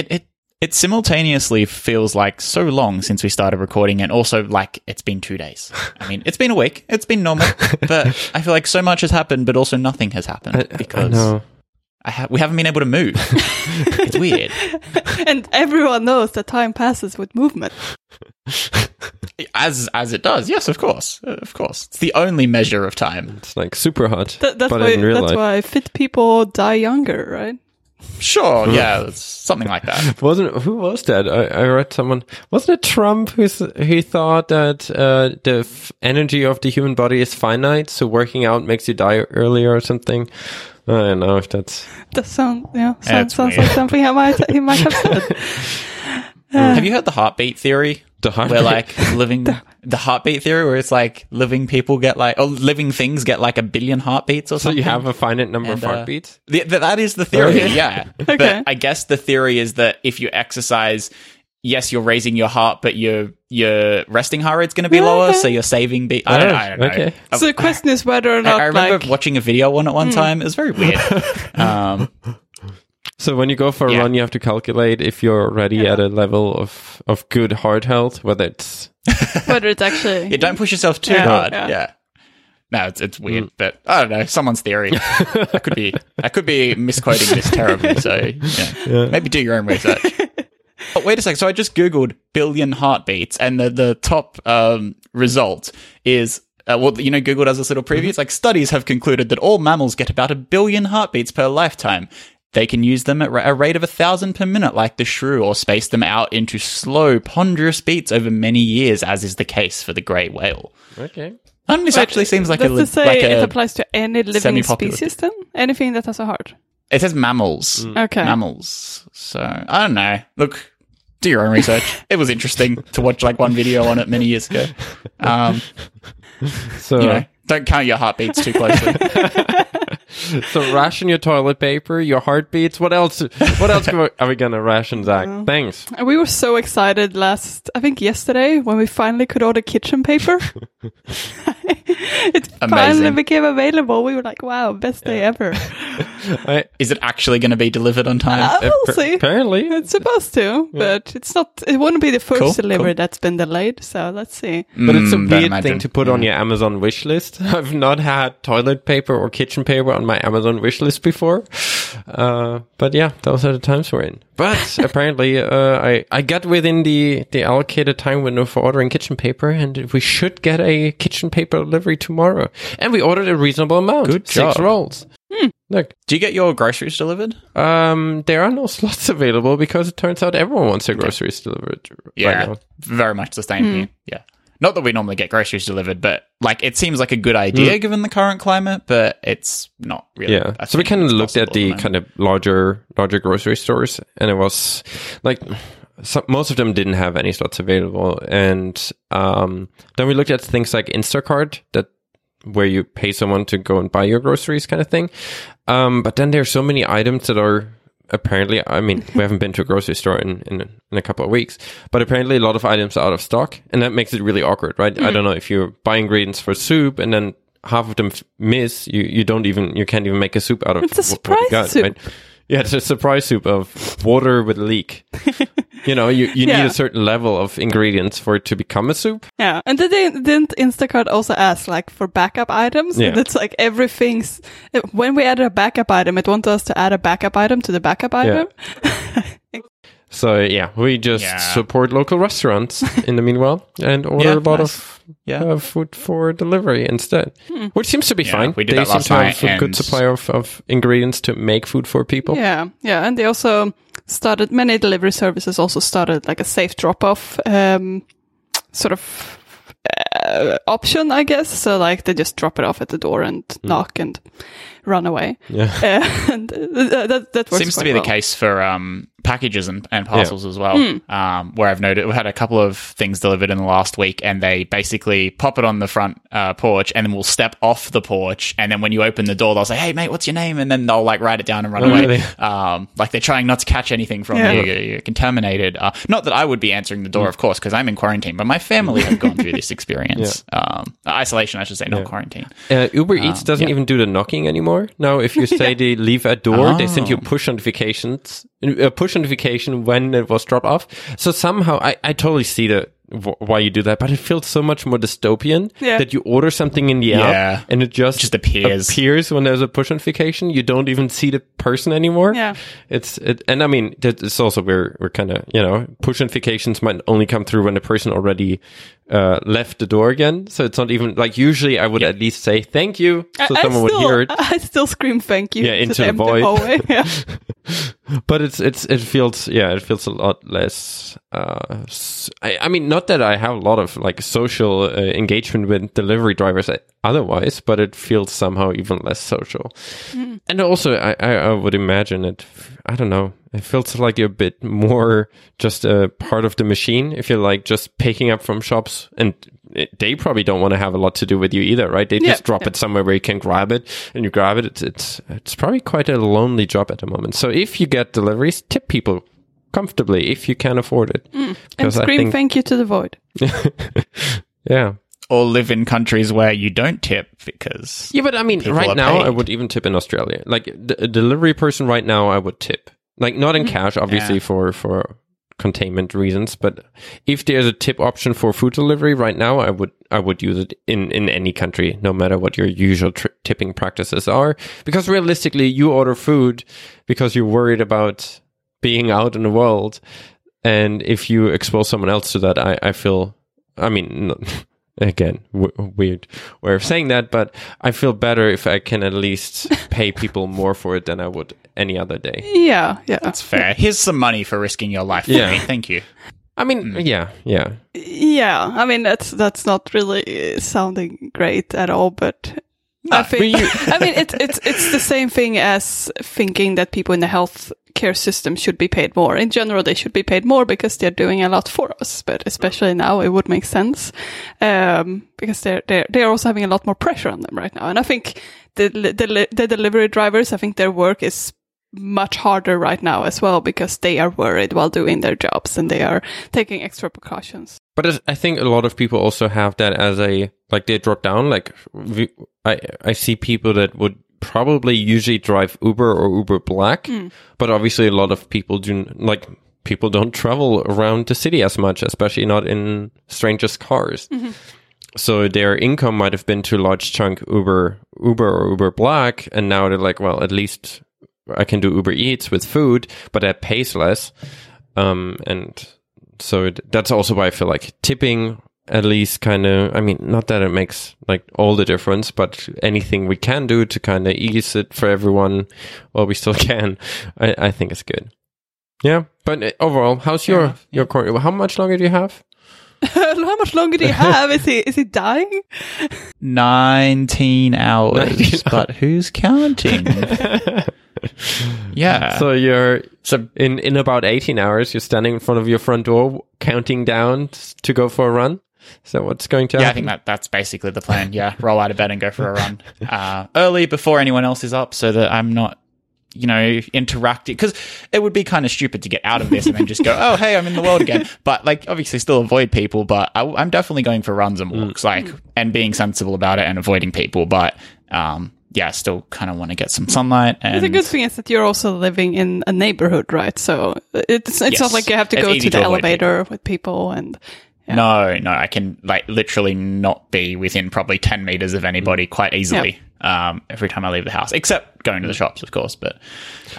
it, it it simultaneously feels like so long since we started recording and also like it's been two days. I mean, it's been a week. It's been normal, but I feel like so much has happened, but also nothing has happened I, I because. I ha- we haven't been able to move. it's weird. And everyone knows that time passes with movement. As as it does. Yes, of course. Of course. It's the only measure of time. It's like super hot. Th- that's but why in real that's why fit people die younger, right? Sure, yeah, it's something like that. Wasn't who was that? I, I read someone. Wasn't it Trump who who thought that uh, the f- energy of the human body is finite, so working out makes you die earlier or something? I don't know if that's. That sound yeah, Yeah, sounds, sounds weird. like something I might he might have said. Have you heard the heartbeat theory? The heartbeat? Where like living the heartbeat theory where it's like living people get like or living things get like a billion heartbeats or So something. you have a finite number of And, uh, heartbeats. The, th- that is the theory, Okay. yeah. Okay. But I guess the theory is that if you exercise, yes, you're raising your heart, but your your resting heart rate's going to be Yeah, lower, okay. so you're saving. Be- I, don't, I don't know. Okay. So the question is whether or not I remember like watching a video on it one time. It was very weird. um, So when you go for a Yeah. run, you have to calculate if you're already at a level of of good heart health, whether it's whether it's actually yeah, don't push yourself too Yeah, hard. yeah. Yeah. No, it's it's weird, but I don't know. Someone's theory. I could be I could be misquoting this terribly. So yeah. maybe do your own research. But wait a sec. So I just googled billion heartbeats, and the the top um, result is. Uh, well, you know, Google does this little preview. It's like studies have concluded that all mammals get about a billion heartbeats per lifetime. They can use them at a rate of a thousand per minute, like the shrew, or space them out into slow, ponderous beats over many years, as is the case for the grey whale. okay. And this actually seems like a, Does li- it say like it a applies to any living species then? Anything that has a heart. It says mammals. Okay. Mammals. So I don't know. Look, do your own research. it was interesting to watch like one video on it many years ago. Um, So you know, don't count your heartbeats too closely. so ration your toilet paper, your heartbeats. What else? What else are we gonna ration, Zach? Thanks. We were so excited last, I think yesterday, when we finally could order kitchen paper. it finally became available. We were like, wow, best day ever. Is it actually going to be delivered on time? Uh, we'll Appa- see. Apparently, It's supposed to, but it's not, it wouldn't be the first Cool, delivery cool. that's been delayed. So let's see. But it's a Mm, weird thing to put on your Amazon wish list. I've not had toilet paper or kitchen paper on my Amazon wish list before. Uh, but yeah, those are the times we're in. But apparently, uh, I, I got within the, the allocated time window for ordering kitchen paper and we should get a kitchen paper delivery tomorrow. And we ordered a reasonable amount. Good Six job. rolls. Look, Do you get your groceries delivered? um, there are no slots available because it turns out everyone wants their groceries delivered Yeah, right now. very much the same here. Yeah. Not that we normally get groceries delivered, but like it seems like a good idea given the current climate, but it's not really. Yeah. So we kind of looked at the kind of larger, larger grocery stores, and it was like some, most of them didn't have any slots available. And um, then we looked at things like Instacart, that where you pay someone to go and buy your groceries, kind of thing. Um, but then there's so many items that are apparently. I mean, we haven't been to a grocery store in, in in a couple of weeks, but apparently a lot of items are out of stock, and that makes it really awkward, right? I don't mm-hmm. know if you buy ingredients for soup and then half of them f- miss, you you don't even you can't even make a soup out of It's a wh- what you got, soup. right? Yeah, it's a surprise soup of water with leek. you know, you, you need a certain level of ingredients for it to become a soup. Yeah. And did they, didn't Instacart also ask like for backup items? Yeah. And it's like everything's, when we added a backup item, it wanted us to add a backup item to the backup item. So yeah, we just Yeah. support local restaurants in the meanwhile and order Yeah, a lot nice. of Yeah. uh, food for delivery instead, which seems to be Yeah, fine. we did they that seem last to have a good supply of, of ingredients to make food for people. Yeah, yeah, and they also started many delivery services also started like a safe drop off um, sort of uh, option, I guess. So like they just drop it off at the door and knock and run away. Yeah. And that that works Seems to be well. the case for um, packages and, and parcels as well. Um, where I've noted we had a couple of things delivered in the last week, and they basically pop it on the front uh, porch, and then we'll step off the porch, and then when you open the door, they'll say, "Hey, mate, what's your name?" And then they'll like write it down and run Oh, away. really? Um, like they're trying not to catch anything from Yeah. you. You're, you're contaminated. Uh, not that I would be answering the door, of course, because I'm in quarantine, but my family have gone through this experience. Um, isolation, I should say, not quarantine. Uh, Uber Eats doesn't yeah. even do the knocking anymore. Anymore. Now, if you say they leave a door, they send you Oh. push notifications, a push notification when it was dropped off. So somehow, I, I totally see the wh- why you do that, but it feels so much more dystopian Yeah. that you order something in the Yeah. app and it just Just appears. appears when there's a push notification. You don't even see the person anymore. Yeah. It's it, and I mean it's also where we're kind of you know push notifications might only come through when the person already uh, left the door again. So it's not even like usually I would at least say thank you so I, someone I still, would hear it. I still scream thank you Yeah, to into the the void. hallway. Yeah. But it's it's it feels yeah it feels a lot less. Uh, I, I mean not that I have a lot of like social uh, engagement with delivery drivers uh, otherwise, but it feels somehow even less social. And also, I, I, I would imagine it. I don't know. It feels like you're a bit more just a part of the machine. If you're like just picking up from shops, and it, they probably don't want to have a lot to do with you either, right? They Yeah, just drop yeah. it somewhere where you can grab it, and you grab it. It's it's it's probably quite a lonely job at the moment. So if you get deliveries, tip people comfortably if you can afford it. Mm. And scream think- thank you to the void. Yeah. Or live in countries where you don't tip because Yeah, but I mean, right are now, I would even tip in Australia. Like the, a delivery person right now, I would tip. Like not in mm-hmm. cash, obviously Yeah. for for containment reasons, but if there's a tip option for food delivery right now, I would I would use it in in any country, no matter what your usual tri- tipping practices are. Because realistically, you order food because you're worried about being out in the world, and if you expose someone else to that, I I feel. I mean. Again, w- weird way of saying that, but I feel better if I can at least pay people more for it than I would any other day. Yeah, yeah. that's fair. Here's some money for risking your life for Yeah. me. Thank you. I mean, mm. yeah, yeah. Yeah, I mean that's that's not really sounding great at all, but I think I mean it's it's it's the same thing as thinking that people in the health care system should be paid more. In general, they should be paid more because they're doing a lot for us. But especially now, it would make sense um, because they're they're they're also having a lot more pressure on them right now. And I think the the, the delivery drivers, I think their work is much harder right now as well because they are worried while doing their jobs and they are taking extra precautions. But I think a lot of people also have that as a like they drop down. Like I I see people that would probably usually drive Uber or Uber Black, but obviously a lot of people do like people don't travel around the city as much, especially not in strangers' cars. So their income might have been to a large chunk Uber Uber or Uber Black, and now they're like, well, at least I can do Uber Eats with food, but that pays less. Um, and so that's also why I feel like tipping at least kind of, I mean, not that it makes like all the difference, but anything we can do to kind of ease it for everyone while we still can, I, I think it's good. Yeah. But uh, overall, how's your, enough, your core, how much longer do you have? How much longer do you have? Is he is he dying? 19 hours. 19 but who's counting? yeah. So you're So in, in about 18 hours, you're standing in front of your front door, counting down to go for a run. Is that what's going to happen? yeah, I think that that's basically the plan. Yeah, roll out of bed and go for a run uh, early before anyone else is up, so that I'm not, you know, interacting. Because it would be kind of stupid to get out of this and then just go, "Oh, hey, I'm in the world again." But like, obviously, still avoid people. But I, I'm definitely going for runs and walks, like, and being sensible about it and avoiding people. But um, yeah, still kind of want to get some sunlight. And the good thing is that you're also living in a neighborhood, right? So it's it's Yes. not like you have to It's go to to the avoid elevator with people and yeah. No, no, I can like literally not be within probably 10 meters of anybody quite easily um, every time I leave the house, except going to the shops, of course. But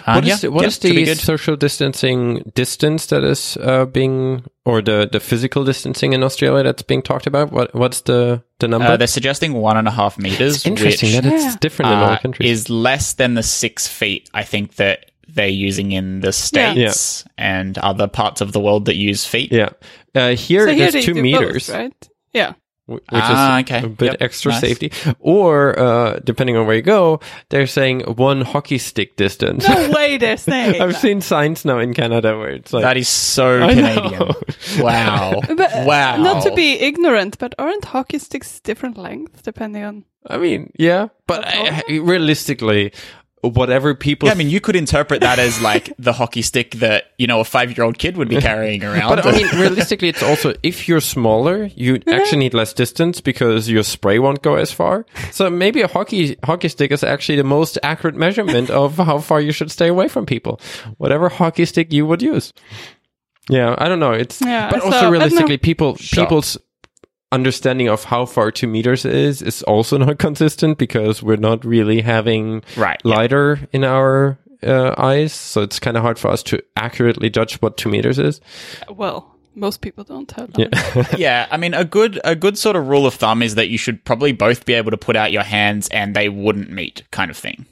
uh, What is yeah, the, what yeah, is the good. social distancing distance that is uh, being, or the, the physical distancing in Australia that's being talked about? What what's the the number? Uh, they're suggesting one and a half meters, Interesting which that it's Yeah. different in uh, all countries. is less than the six feet I think that they're using in the states and other parts of the world that use feet. yeah, uh, here So it here is two meters, both, right? Yeah. which Ah, is okay. a bit Yep, extra nice. safety. Or uh, depending on where you go, they're saying one hockey stick distance. No way they're saying. I've seen signs now in Canada where it's like That is so I Canadian. Wow. But, uh, wow. Not to be ignorant, but aren't hockey sticks different lengths depending on? I mean, yeah, but I, I- realistically, whatever people. Yeah, I mean, you could interpret that as like the hockey stick that you know a five-year-old kid would be carrying around. But I mean, realistically, it's also if you're smaller, you actually need less distance because your spray won't go as far. So maybe a hockey hockey stick is actually the most accurate measurement of how far you should stay away from people. Whatever hockey stick you would use. Yeah, I don't know. It's Yeah, but so, also I realistically, people Sure. people's understanding of how far two meters is is also not consistent because we're not really having Right, yeah. lidar in our uh, eyes, so it's kind of hard for us to accurately judge what two meters is. Well, most people don't have. Yeah. yeah, I mean, a good a good sort of rule of thumb is that you should probably both be able to put out your hands and they wouldn't meet, kind of thing.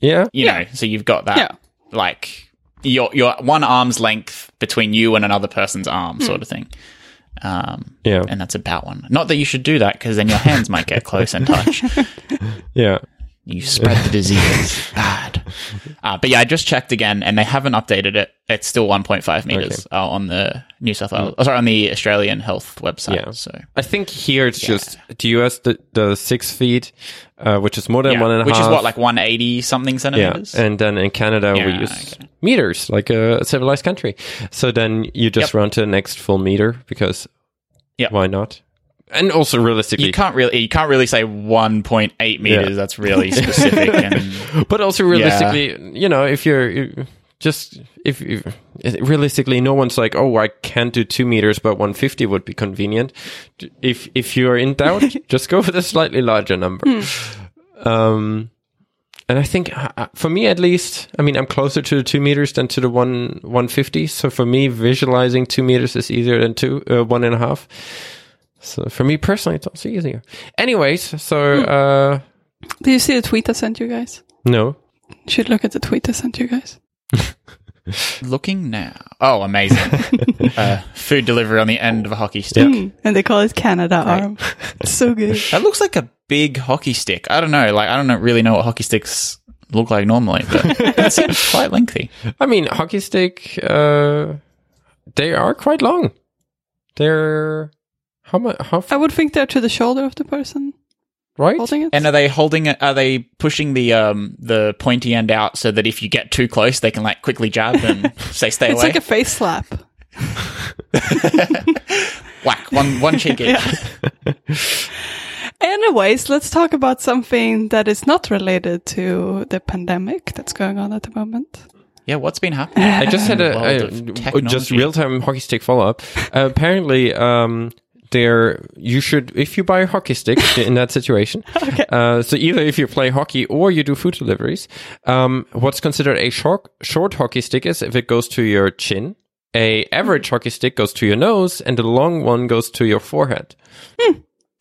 yeah. You Yeah. know, so you've got that Yeah. like your your one arm's length between you and another person's arm, sort of thing. Um, Yeah. and that's a about one. Not that you should do that because then your hands might get close and touch. Yeah. You spread the disease. Bad. Uh, but yeah, I just checked again, and they haven't updated it. It's still 1.5 meters uh, on the New South Wales, oh, sorry, on the Australian Health website. Yeah. So I think here it's just the US the, the six feet, uh, which is more than yeah, one and a half. which is what like 180 something centimeters. yeah, and then in Canada we use okay. meters, like a civilized country. So then you just Yep. run to the next full meter because Yep. why not? And also realistically, you can't really you can't really say 1.8 meters. Yeah. That's really specific. and but also realistically, you know, if you're just if, if realistically, no one's like, oh, I can't do two meters, but 150 would be convenient. If if you're in doubt, just go for the slightly larger number. Um, and I think uh, uh, for me at least, I mean, I'm closer to the two meters than to the one 150. So for me, visualizing two meters is easier than two uh, one and a half. So for me personally, it's also easier. Anyways, so uh, Do you see the tweet I sent you guys? no. You should look at the tweet I sent you guys. looking now. Oh, amazing! uh, food delivery on the end of a hockey stick. Mm, and they call it Canada arm. It's so good. That looks like a big hockey stick. I don't know. Like I don't really know what hockey sticks look like normally, but it seems quite lengthy. I mean, hockey stick, uh, they are quite long. They're how much? How I f- would think they're to the shoulder of the person right? holding it. And are they holding it? Are they pushing the um the pointy end out so that if you get too close, they can like quickly jab and say stay it's away? It's like a face slap. Whack one one cheek each. Anyways, let's talk about something that is not related to the pandemic that's going on at the moment. Yeah, what's been happening? I just had a, a- just real time hockey stick follow up. Uh, apparently, um, there you should if you buy a hockey stick in that situation. Uh, so either if you play hockey or you do food deliveries, um, what's considered a short short hockey stick is if it goes to your chin. A average hockey stick goes to your nose, and the long one goes to your forehead.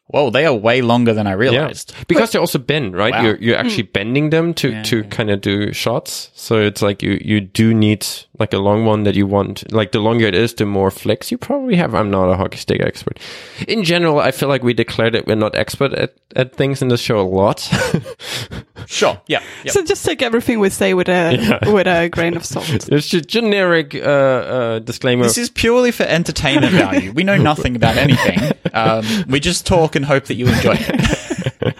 Whoa, they are way longer than I realized. because they also bend, right? Wow. You're you're actually bending them to Yeah, to yeah. kind of do shots. So it's like you you do need like a long one that you want. Like the longer it is, the more flex you probably have. I'm not a hockey stick expert. In general, I feel like we declared that we're not expert at at things in the show a lot. Sure. Yeah. Yep. So just take everything we say with a with a grain of salt. it's just generic uh, uh, disclaimer. This is purely for entertainment value. We know nothing about anything. Um, we just talk and hope that you enjoy it.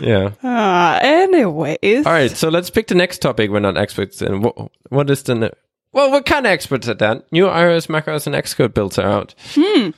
yeah. Uh, anyways, All right, so let's pick the next topic. We're not experts in. What, what is the? ne- Well, we're kind of experts at that. New iOS, macOS, and Xcode builds are out. Hmm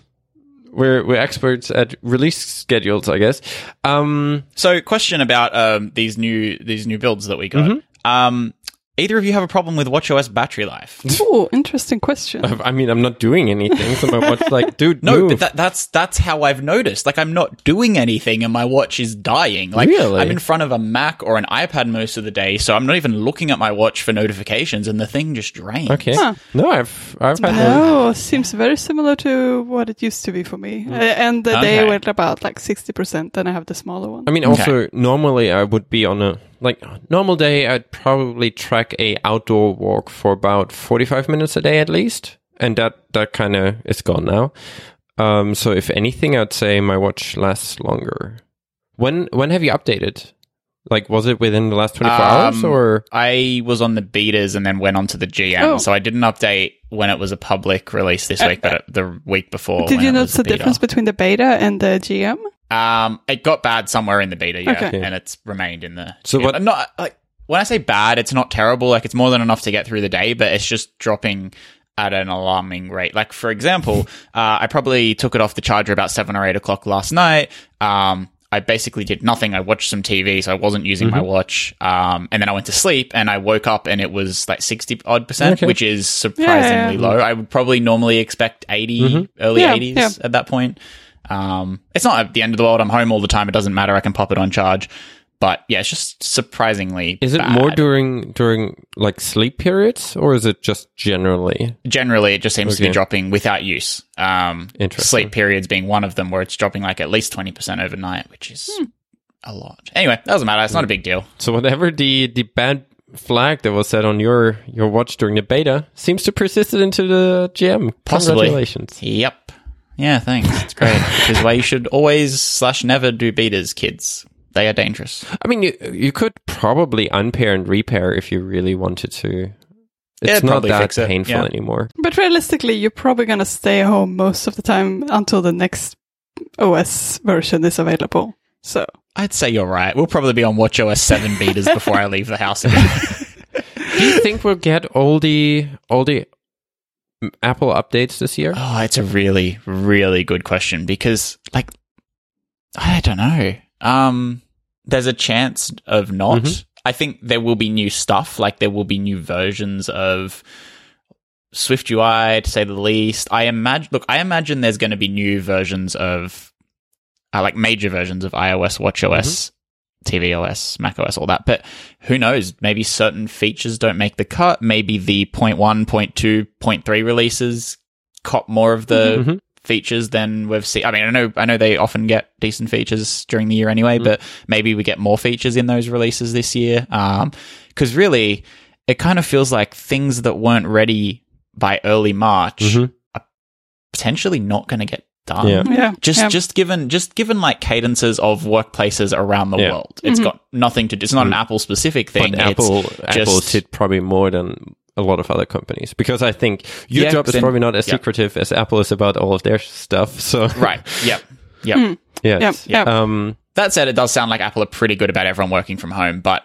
We're we're experts at release schedules, I guess. Um, So, question about um, these new these new builds that we got. Um, either of you have a problem with WatchOS battery life? Ooh, interesting question. I mean, I'm not doing anything, so my watch like, dude, No, move. but that, that's that's how I've noticed. Like, I'm not doing anything, and my watch is dying. Like, Really? I'm in front of a Mac or an iPad most of the day, so I'm not even looking at my watch for notifications, and the thing just drains. okay. Huh. No, I've I've had no. Oh, seems very similar to what it used to be for me. Uh, and the day Okay. went about like 60%, then I have the smaller one. I mean, also normally I would be on a like normal day. I'd probably track a outdoor walk for about 45 minutes a day at least, and that that kind of is gone now. Um, so if anything, I'd say my watch lasts longer. When when have you updated? Like, was it within the last 24 hours Um, or? I was on the betas and then went on to the GM, Oh. so I didn't update when it was a public release this week, but the week before. Did you notice was the beta. difference between the beta and the GM? Um, it got bad somewhere in the beta, yeah, Okay. and it's remained in the. So GM. what- Not like when I say bad, it's not terrible. Like it's more than enough to get through the day, but it's just dropping at an alarming rate. Like for example, uh, I probably took it off the charger about seven or eight o'clock last night. Um, I basically did nothing. I watched some TV, so I wasn't using my watch. Um, and then I went to sleep, and I woke up, and it was like sixty odd percent, Okay. which is surprisingly Yeah, yeah. low. I would probably normally expect 80 early Yeah, eighties yeah. at that point. Um, it's not at the end of the world. I'm home all the time. It doesn't matter. I can pop it on charge. But yeah, it's just surprisingly. Is it bad. more during during like sleep periods, or is it just generally? generally it just seems to be dropping without use. Um, Interesting. sleep periods being one of them, where it's dropping like at least twenty percent overnight, which is Hmm. a lot. Anyway, that doesn't matter. It's not a big deal. So whatever the the bad flag that was set on your your watch during the beta seems to persist into the GM. Possibly. Congratulations. Yep. Yeah, thanks. It's great. Which is why you should always slash never do betas, kids. They are dangerous. I mean, you you could probably unpair and repair if you really wanted to. It's it'd not that it, painful yeah. anymore. But realistically, you're probably going to stay home most of the time until the next OS version is available. So, I'd say you're right. We'll probably be on WatchOS 7 betas before I leave the house again. Do you think we'll get all the all the Apple updates this year? Oh, it's a really, really good question because, like, I don't know. Um, there's a chance of not. Mhm. I think there will be new stuff. Like, there will be new versions of Swift UI, to say the least. I imagine. Look, I imagine there's going to be new versions of, uh, like, major versions of iOS, WatchOS. tvOS, macOS, all that. But who knows? Maybe certain features don't make the cut. Maybe the 0.1, 0.2, 0.3 releases cop more of the Mhm. features than we've seen. I mean, I know, I know they often get decent features during the year anyway, but maybe we get more features in those releases this year. Um, cause really it kind of feels like things that weren't ready by early March Mhm. are potentially not going to get done. Yeah. yeah. Just, yeah. just given, just given like cadences of workplaces around the Yeah. world, it's got nothing to do. It's not an Mm. Apple specific thing. But It's Apple Apple just- did probably more than a lot of other companies because I think your Yeah, job is then- probably not as yeah. secretive as Apple is about all of their stuff. So right. Yep. Yep. yes. Yep, yep. Um, That said, it does sound like Apple are pretty good about everyone working from home, but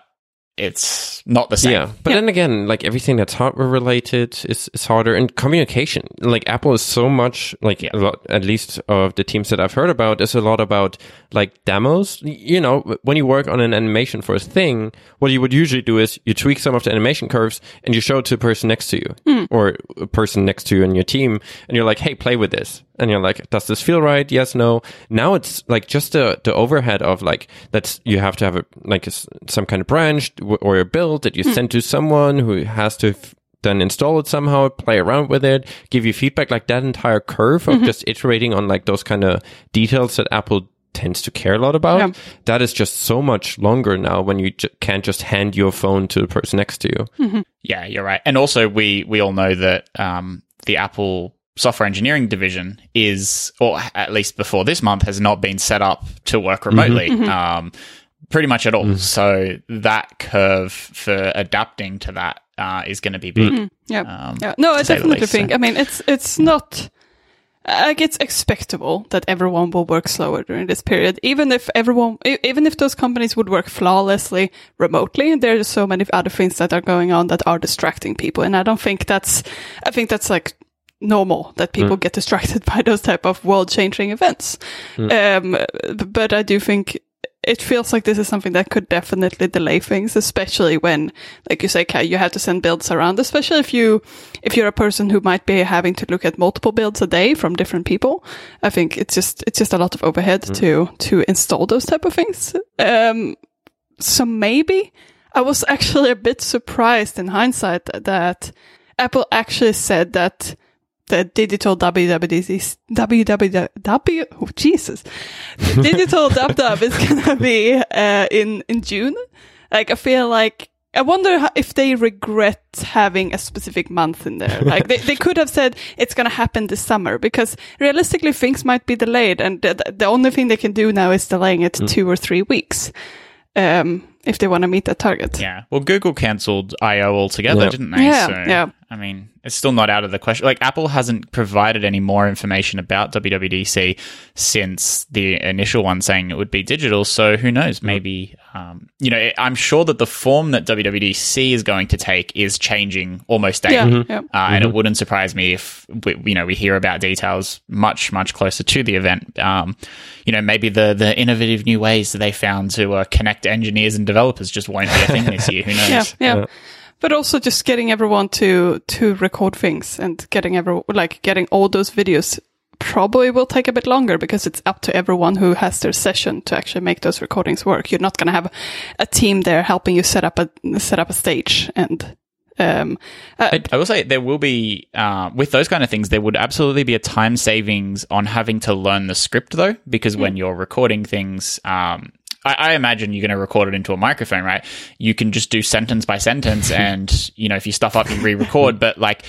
it's not the same. Yeah, but then again, like everything that's hardware related is, is harder, and communication. Like Apple is so much like Yeah. a lot. At least of the teams that I've heard about, is a lot about like demos. You know, when you work on an animation for a thing, what you would usually do is you tweak some of the animation curves and you show it to a person next to you hmm. or a person next to you in your team, and you're like, "Hey, play with this." And you're like, "Does this feel right? Yes, no." Now it's like just the the overhead of like that's you have to have a like a s some kind of branch or a build that you hmm. send to someone who has to f- then install it somehow, play around with it, give you feedback. Like that entire curve of mm-hmm. just iterating on like those kind of details that Apple tends to care a lot about. Yeah. That is just so much longer now when you j- can't just hand your phone to the person next to you. Mm-hmm. Yeah, you're right. And also, we we all know that um, the Apple software engineering division is, or at least before this month, has not been set up to work remotely. Um, pretty much at all. So that curve for adapting to that uh, is going to be big. Yeah. Um, yeah. No, I to say the definitely least, think. so. I mean, it's it's not like it's expectable that everyone will work slower during this period. Even if everyone, e- even if those companies would work flawlessly remotely, there are so many other things that are going on that are distracting people, and I don't think that's. I think that's like normal that people get distracted by those type of world changing events. Um, but I do think it feels like this is something that could definitely delay things, especially when, like you say, Kai, you have to send builds around, especially if you, if you're a person who might be having to look at multiple builds a day from different people. I think it's just, it's just a lot of overhead to, to install those type of things. Um, so maybe I was actually a bit surprised in hindsight that Apple actually said that the digital WWDC, WWW, oh Jesus, the digital dub dub is gonna be uh, in in June. Like I feel like I wonder if they regret having a specific month in there. Like they, they could have said it's gonna happen this summer because realistically things might be delayed, and the, the only thing they can do now is delaying it two or three weeks. Um, if they want to meet that target. Yeah. Well, Google cancelled I/O altogether, Yeah. didn't they? Yeah, so, yeah. I mean, it's still not out of the question. Like Apple hasn't provided any more information about WWDC since the initial one saying it would be digital. So who knows? Maybe um, you know, I'm sure that the form that WWDC is going to take is changing almost daily, Yeah, uh, yeah. and it wouldn't surprise me if we, you know we hear about details much much closer to the event. Um, you know, maybe the the innovative new ways that they found to uh, connect engineers and developers just won't be a thing this year. Who knows? yeah, yeah. But also just getting everyone to to record things and getting every like getting all those videos probably will take a bit longer because it's up to everyone who has their session to actually make those recordings work. You're not going to have a team there helping you set up a set up a stage and um uh, I, I will say there will be uh, with those kind of things there would absolutely be a time savings on having to learn the script though because when you're recording things um, I, I imagine you're going to record it into a microphone right you can just do sentence by sentence and you know if you stuff up you re-record but like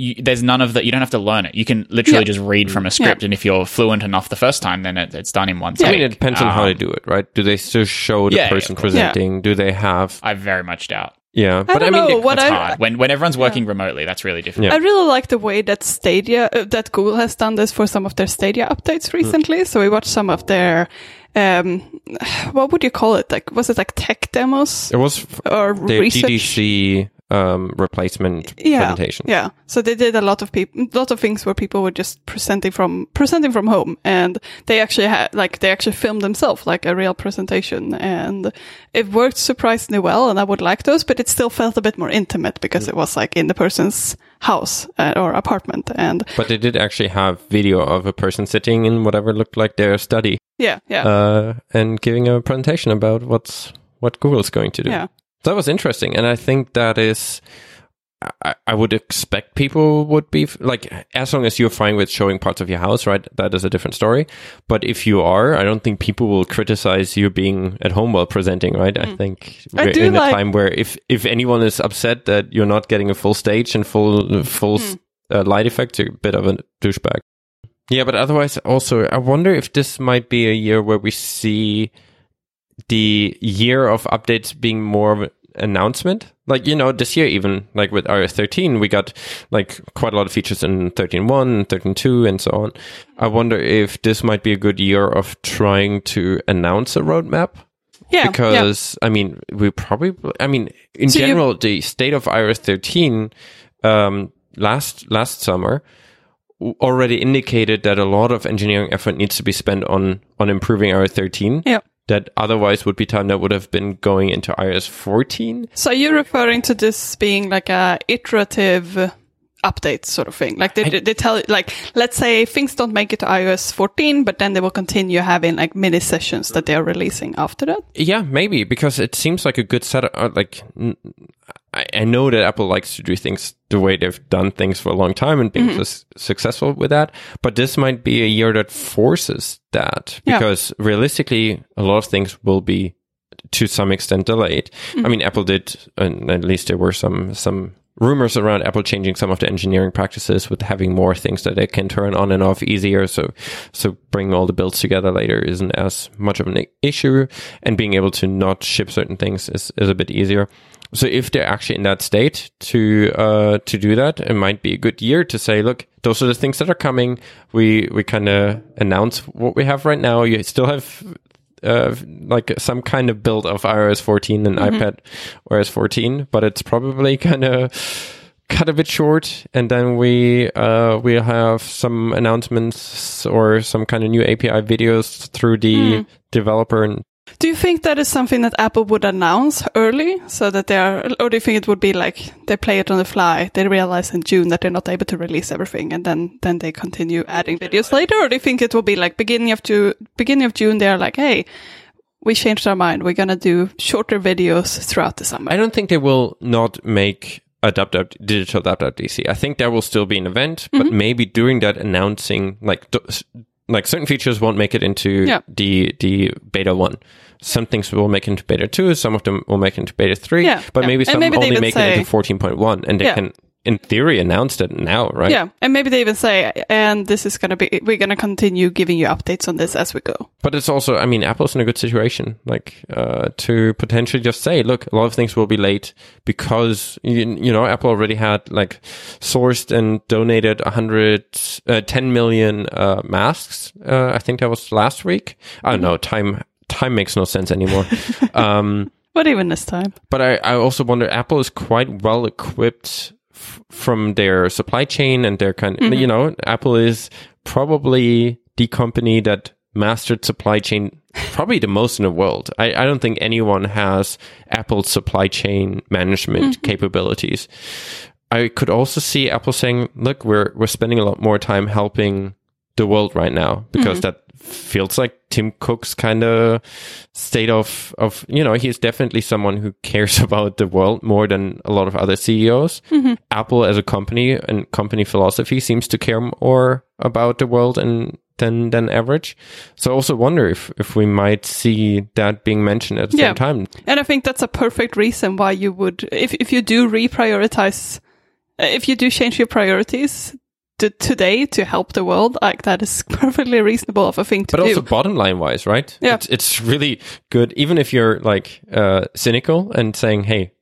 you, there's none of that. You don't have to learn it. You can literally Yeah. just read from a script, and if you're fluent enough the first time, then it, it's done in one I mean, it depends on how Um, they do it, right? Do they still show the Yeah, person of course. presenting? Do they have? I very much doubt. Yeah, but don't I mean, know, it- what That's I- hard when when everyone's working remotely. That's really difficult. Yeah. I really like the way that Stadia, uh, that Google has done this for some of their Stadia updates recently. So we watched some of their, um, what would you call it? Like, was it like tech demos it was f- or the research? GDC um, replacement yeah, presentation. Yeah. So they did a lot of people, a lot of things where people were just presenting from presenting from home, and they actually had like they actually filmed themselves like a real presentation, and it worked surprisingly well. And I would like those, but it still felt a bit more intimate because it was like in the person's house uh, or apartment, and But they did actually have video of a person sitting in whatever looked like their study yeah, yeah, uh, and giving a presentation about what's what Google's going to do. yeah. That was interesting, and I think that is. I, I would expect people would be like, as long as you're fine with showing parts of your house, right? That is a different story. But if you are, I don't think people will criticize you being at home while presenting, right? I think Mm. I we're do in a time where if if anyone is upset that you're not getting a full stage and full full Mm. uh, light effect, you're a bit of a douchebag. Yeah, but otherwise, also, I wonder if this might be a year where we see the year of updates being more of an announcement. Like, you know, this year, even like with iOS 13, we got like quite a lot of features in 13.1, 13.2, and so on. I wonder if this might be a good year of trying to announce a roadmap. Yeah, yeah. Because, I mean, we probably, I mean, in So you- general, the state of iOS 13 um, last last summer already indicated that a lot of engineering effort needs to be spent on on improving iOS 13 Yeah. That otherwise would be time that would have been going into iOS 14. So you're referring to this being like a iterative update sort of thing. Like they, they tell, like, let's say things don't make it to iOS 14, but then they will continue having like mini sessions that they are releasing after that. Yeah, maybe because it seems like a good setup. uh, Like, I, I know that Apple likes to do things the way they've done things for a long time and being mm-hmm. sus- successful with that. But this might be a year that forces that Yeah. because realistically, a lot of things will be to some extent delayed. I mm-hmm. mean, Apple did, and at least there were some some rumors around Apple changing some of the engineering practices with having more things that they can turn on and off easier. So, so bringing all the builds together later isn't as much of an issue, and being able to not ship certain things is, is a bit easier. So if they're actually in that state to uh, to do that, it might be a good year to say, look, those are the things that are coming. We we kind of announce what we have right now. You still have uh, like some kind of build of iOS 14 and iPad OS 14, but it's probably kind of cut a bit short. And then we uh, we'll have some announcements or some kind of new API videos through the developer and Do you think that is something that Apple would announce early so that they are, or do you think it would be like they play it on the fly? They realize in June that they're not able to release everything and then, then they continue adding videos later? Or do you think it will be like beginning of June, beginning of June, they're like, hey, we changed our mind. We're going to do shorter videos throughout the summer. I don't think they will not make a dub dub digital dub dub DC. I think there will still be an event, but mm-hmm. maybe during that announcing like like certain features won't make it into Yeah. the the beta one. Some things will make into beta two. Some of them will make into beta three. Yeah, but yeah. maybe some maybe only make say- it into fourteen point one, and they can in theory announced it now, right? Yeah, and maybe they even say, and this is gonna be, we're gonna continue giving you updates on this as we go. But it's also, I mean, Apple's in a good situation, like uh, to potentially just say, look, a lot of things will be late because you, you know Apple already had like sourced and donated 100, uh, 10 million uh, masks. Uh, I think that was last week. I don't know. Time time makes no sense anymore. um, But even this time, but I, I also wonder Apple is quite well equipped f- from their supply chain and their kind mm-hmm. you know Apple is probably the company that mastered supply chain probably the most in the world. I, I don't think anyone has Apple's supply chain management mm-hmm. capabilities. I could also see Apple saying, look, we're we're spending a lot more time helping the world right now because mm-hmm. that feels like Tim Cook's kind of state of of you know he's definitely someone who cares about the world more than a lot of other CEOs. Mm-hmm. Apple as a company and company philosophy seems to care more about the world and than than average. So I also wonder if if we might see that being mentioned at the Yeah. same time. and I think that's a perfect reason why you would, if if you do reprioritize, if you do change your priorities to today to help the world, like that is perfectly reasonable of a thing to but do. But also bottom line wise, right? Yeah. It's, it's really good. Even if you're like, uh, cynical and saying, Hey,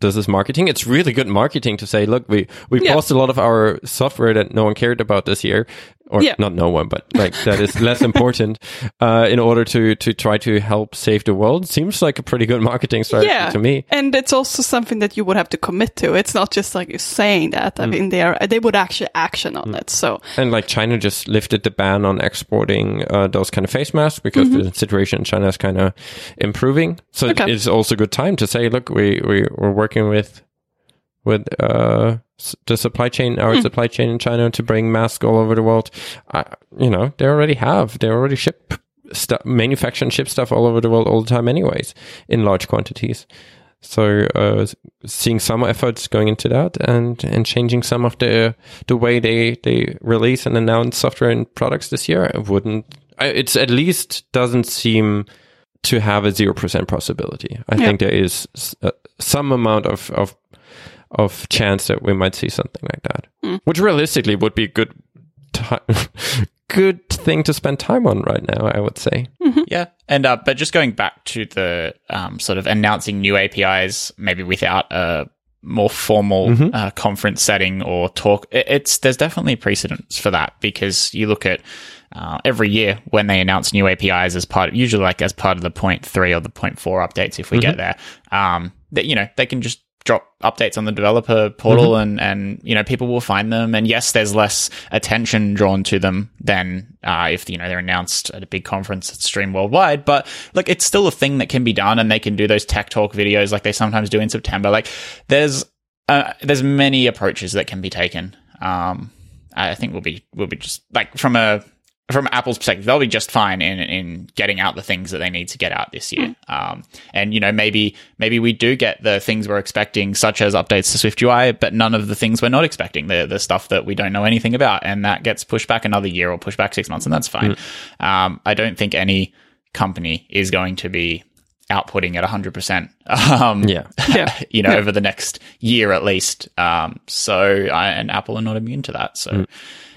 does this is marketing. It's really good marketing to say, look, we, we Yeah. paused a lot of our software that no one cared about this year or Yeah. not no one, but like that is less important, uh, in order to, to try to help save the world. Seems like a pretty good marketing strategy yeah, to me. and it's also something that you would have to commit to. It's not just like you're saying that. Mm. I mean, they are they would actually action on it. So And like China just lifted the ban on exporting uh, those kind of face masks because the situation in China is kind of improving. So Mm-hmm. Okay. it's also a good time to say, look, we we we're working with with uh, the supply chain, our Hmm. supply chain in China to bring masks all over the world. Uh, you know, they already have, they already ship stuff, manufacture and ship stuff all over the world all the time, anyways, in large quantities. So uh, seeing some efforts going into that and and changing some of the the way they they release and announce software and products this year, I wouldn't. I, it's at least doesn't seem to have a zero percent possibility. I Yeah. think there is s- uh, some amount of of of chance that we might see something like that, which realistically would be good. Time, good thing to spend time on right now, I would say. Yeah, and uh, but just going back to the um, sort of announcing new APIs, maybe without a more formal uh, conference setting or talk, it's there's definitely precedence for that because you look at uh, every year when they announce new APIs as part, usually like as part of the point three or the point four updates, if we get there, um, that you know they can just drop updates on the developer portal and and you know people will find them. And yes there's less attention drawn to them than uh, if you know they're announced at a big conference that's streamed worldwide. But look it's still a thing that can be done and they can do those tech talk videos like they sometimes do in september. Like there's uh, there's many approaches that can be taken. Um i think we'll be we'll be just like from a from Apple's perspective, they'll be just fine in in getting out the things that they need to get out this year. Um, and you know, maybe maybe we do get the things we're expecting, such as updates to Swift UI, but none of the things we're not expecting, the the stuff that we don't know anything about, and that gets pushed back another year or pushed back six months, and that's fine. Um, I don't think any company is going to be outputting at 100%. Um, Yeah. Yeah. you know, over the next year at least. Um, so, I, and Apple are not immune to that. So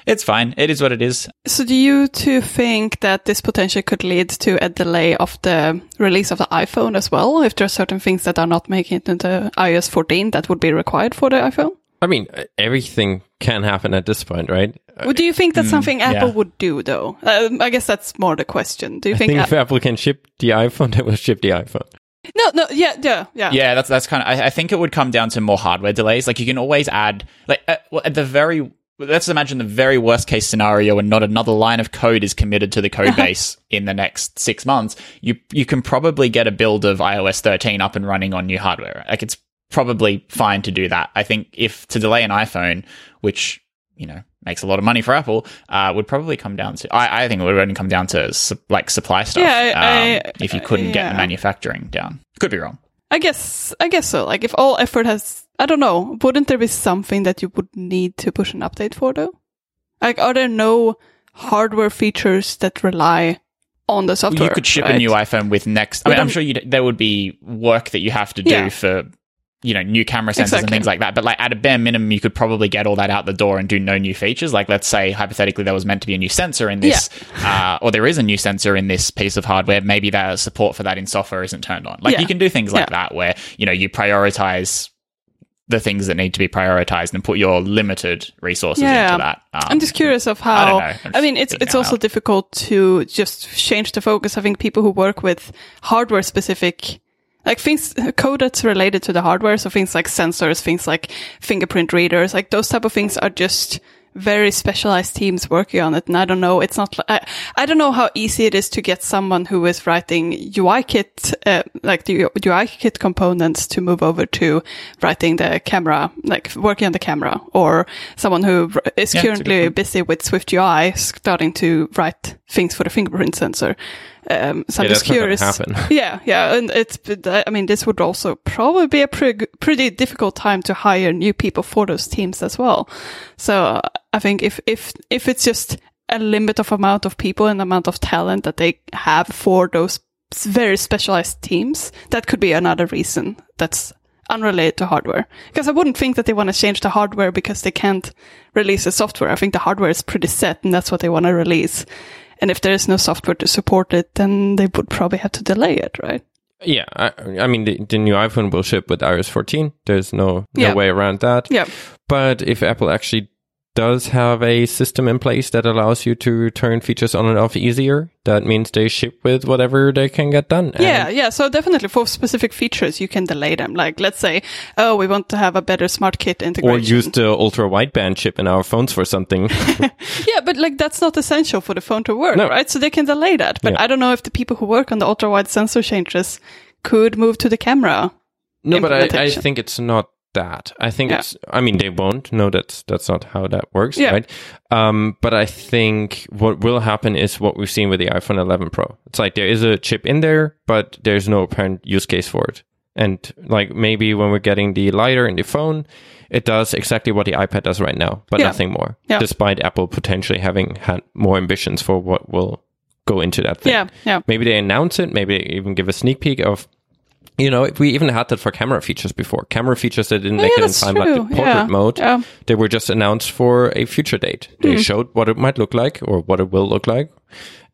it's fine. It is what it is. So do you two think that this potentially could lead to a delay of the release of the iPhone as well? If there are certain things that are not making it into iOS 14 that would be required for the iPhone? I mean, everything can happen at this point, right? Would do you think that's something Apple yeah. would do though? Um, I guess that's more the question. Do you I think? think A- if Apple can ship the iPhone, they will ship the iPhone. no, no, yeah, yeah, yeah. Yeah, that's that's kind of. I, I think it would come down to more hardware delays. Like you can always add, like uh, well, at the very. Let's imagine the very worst case scenario, and not another line of code is committed to the code base in the next six months. You you can probably get a build of iOS 13 up and running on new hardware. Like it's probably fine to do that. I think if to delay an iPhone, which you know makes a lot of money for Apple, uh, would probably come down to. I, I think it would only come down to su- like supply stuff. Yeah, I- um, if you couldn't get yeah. the manufacturing down, could be wrong. I guess, I guess so. Like if all effort has, I don't know, wouldn't there be something that you would need to push an update for though? Like, are there no hardware features that rely on the software? you could ship a new iPhone with next. I mean, I'm sure there would be work that you have to do Yeah. for you know, new camera sensors and things like that. But like at a bare minimum, you could probably get all that out the door and do no new features. Like let's say hypothetically there was meant to be a new sensor in this, uh, or there is a new sensor in this piece of hardware. Maybe that support for that in software isn't turned on. Like Yeah. you can do things like Yeah. that where, you know, you prioritize the things that need to be prioritized and put your limited resources Yeah. into that. Um, I'm just curious of I how. don't I, know. I'm mean, it's it's also loud. difficult to just change the focus. I think people who work with hardware specific, like things code that's related to the hardware, so things like sensors, things like fingerprint readers, like those type of things are just very specialized teams working on it. And I don't know, it's not, I, I don't know how easy it is to get someone who is writing UI kit, uh, like the UI kit components to move over to writing the camera, like working on the camera or someone who is Yeah, it's a good currently busy with Swift UI starting to write things for the fingerprint sensor. Um, so I'm just that's not gonna curious. Yeah, yeah, and it's. I mean, this would also probably be a pretty pretty difficult time to hire new people for those teams as well. So uh, I think if if if it's just a limit of amount of people and amount of talent that they have for those very specialized teams, that could be another reason that's unrelated to hardware. Because I wouldn't think that they want to change the hardware because they can't release the software. I think the hardware is pretty set and that's what they want to release. And if there is no software to support it, then they would probably have to delay it, right? Yeah, I, I mean the, the new iPhone will ship with iOS 14. There's no no Yeah. way around that. Yeah. But if Apple actually does have a system in place that allows you to turn features on and off easier, that means they ship with whatever they can get done. And Yeah, yeah. So definitely for specific features, you can delay them. Like, let's say, oh, we want to have a better smart kit Or use the ultra wideband chip in our phones for something. yeah, but like that's not essential for the phone to work, No. right? So they can delay that. But Yeah. I don't know if the people who work on the ultra wide sensor changes could move to the camera. no, but I, I think it's not that. I think Yeah. it's. I mean, they won't. No, that's that's not how that works, Yeah. right? Um, but I think what will happen is what we've seen with the iPhone 11 Pro. It's like there is a chip in there, but there's no apparent use case for it. And like maybe when we're getting the LiDAR in the phone, it does exactly what the iPad does right now, but Yeah. nothing more. Despite Apple potentially having had more ambitions for what will go into that thing. Yeah, yeah. Maybe they announce it. Maybe they even give a sneak peek of, you know, we even had that for camera features before. Camera features that didn't Oh, make yeah, it in time, like true. the portrait Yeah, mode. yeah. They were just announced for a future date. They Hmm. showed what it might look like or what it will look like,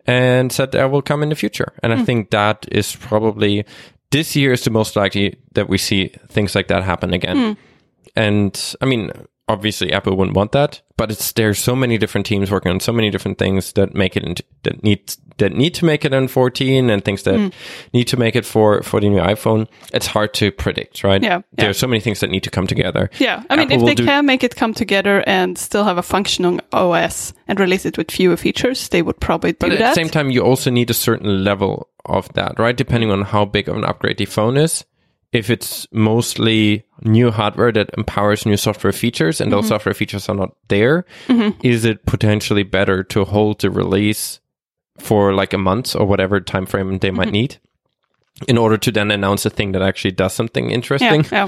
and said that will come in the future. And Hmm. I think that is probably this year is the most likely that we see things like that happen again. Hmm. And I mean, obviously Apple wouldn't want that, but it's there's so many different teams working on so many different things that make it into, that need that need to make it on 14 and things that Hmm. need to make it for for the new iPhone. It's hard to predict, right? Yeah, There yeah. are so many things that need to come together. Yeah, I mean, Apple if they can make it come together and still have a functioning OS and release it with fewer features, they would probably do But at the same time, you also need a certain level of that, right? Depending on how big of an upgrade the phone is. If it's mostly new hardware that empowers new software features and Mm-hmm. those software features are not there, is it potentially better to hold the release for like a month or whatever time frame they Mm-hmm. might need in order to then announce a thing that actually does something yeah, interesting? yeah,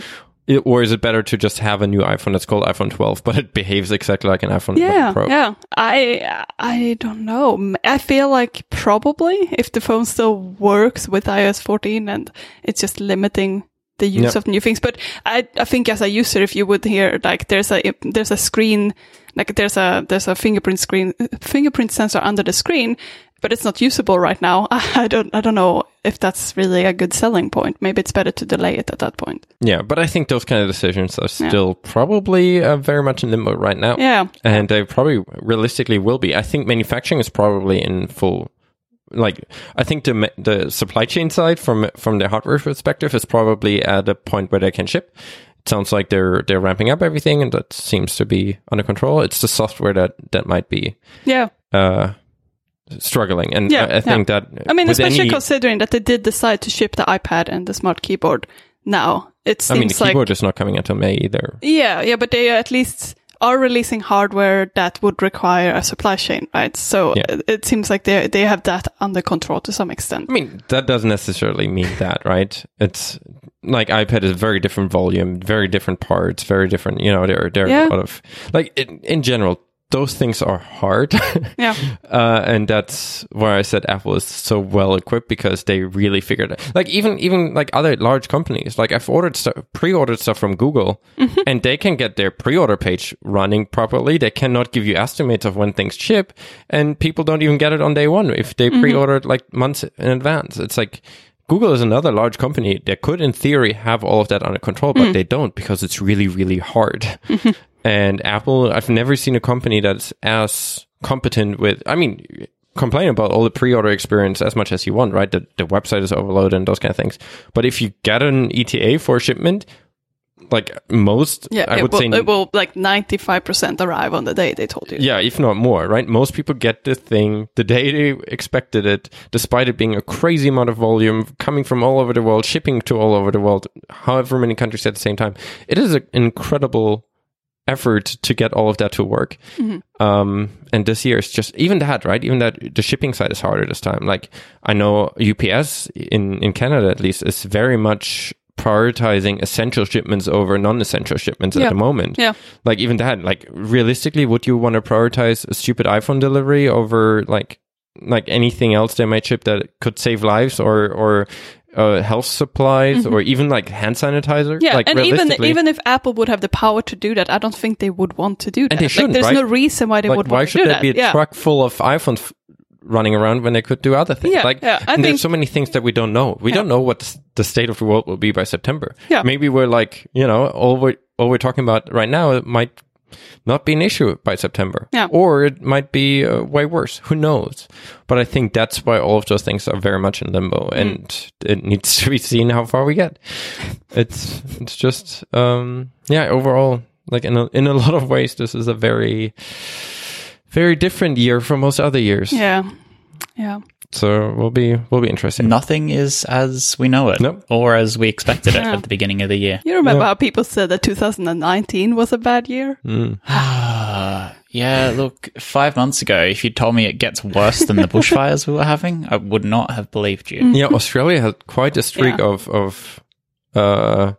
I- Or is it better to just have a new iPhone that's called iPhone 12, but it behaves exactly like an iPhone 11 yeah, Pro? yeah. I I don't know. I feel like probably if the phone still works with iOS 14 and it's just limiting the use Yeah. of new things. But I I think as a user, if you would hear like there's a there's a screen like there's a there's a fingerprint screen fingerprint sensor under the screen. But it's not usable right now. I don't. I don't know if that's really a good selling point. Maybe it's better to delay it at that point. Yeah, but I think those kind of decisions are Yeah. still probably uh, very much in limbo right now. Yeah, And they probably realistically will be. I think manufacturing is probably in full. Like, I think the the supply chain side from from the hardware perspective is probably at a point where they can ship. It sounds like they're they're ramping up everything, and that seems to be under control. It's the software that that might be yeah. uh, struggling, and Yeah, I, I think that I mean, especially any- considering that they did decide to ship the iPad and the smart keyboard now. It I seems mean, the like keyboard is not coming until May either. yeah, yeah, but they at least are releasing hardware that would require a supply chain, right? So Yeah. it, it seems like they they have that under control to some extent. I mean, that doesn't necessarily mean that, right? It's like iPad is very different volume, very different parts, very different. You know, there there are Yeah. a lot of like in, in general. Those things are hard. Yeah. uh, and that's where I said Apple is so well equipped because they really figured it. Like even even like other large companies, like I've ordered stuff, pre-ordered stuff from Google, mm-hmm. and they can get their pre-order page running properly. They cannot give you estimates of when things ship, and people don't even get it on day one if they mm-hmm. pre-ordered like months in advance. It's like. Google is another large company that could, in theory, have all of that under control, but mm. they don't because it's really, really hard. And Apple, I've never seen a company that's as competent with, I mean, complain about all the pre-order experience as much as you want, right? The, the website is overloaded and those kind of things. But if you get an ETA for shipment, like most, Yeah, I would will, say, it will like 95% arrive on the day they told you. yeah, if not more, right? Most people get the thing the day they expected it, despite it being a crazy amount of volume coming from all over the world, shipping to all over the world, however many countries at the same time. It is an incredible effort to get all of that to work. Um, and this year is just even that, right? Even that the shipping side is harder this time. Like I know UPS in in Canada at least is very much prioritizing essential shipments over non-essential shipments Yeah. at the moment. Yeah. Like even that, like realistically, would you want to prioritize a stupid iPhone delivery over like like anything else they might ship that could save lives or or uh, health supplies or even like hand sanitizer? Mm-hmm. Yeah, like, and even even if Apple would have the power to do that, I don't think they would want to do that. And they like, shouldn't, there's right? no reason why they like would why want to should there be a yeah. truck full of iPhones f- running around when they could do other things? Yeah, like, yeah, I and there's so many things that we don't know. We don't know what the state of the world will be by September. Yeah. maybe we're like, you know, all we're, all we're talking about right now it might not be an issue by September. Yeah. or it might be uh, way worse. Who knows? But I think that's why all of those things are very much in limbo, Mm. and it needs to be seen how far we get. It's it's just um yeah. Overall, like in a, in a lot of ways, this is a very very different year from most other years. Yeah, yeah. So we'll be we'll be interesting. Nothing is as we know it, Nope. or as we expected it Yeah. at the beginning of the year. You remember how people said that 2019 was a bad year? Mm. Yeah, look, five months ago, if you'd told me it gets worse than the bushfires we were having, I would not have believed you. Yeah, Australia had quite a streak Yeah. of of uh,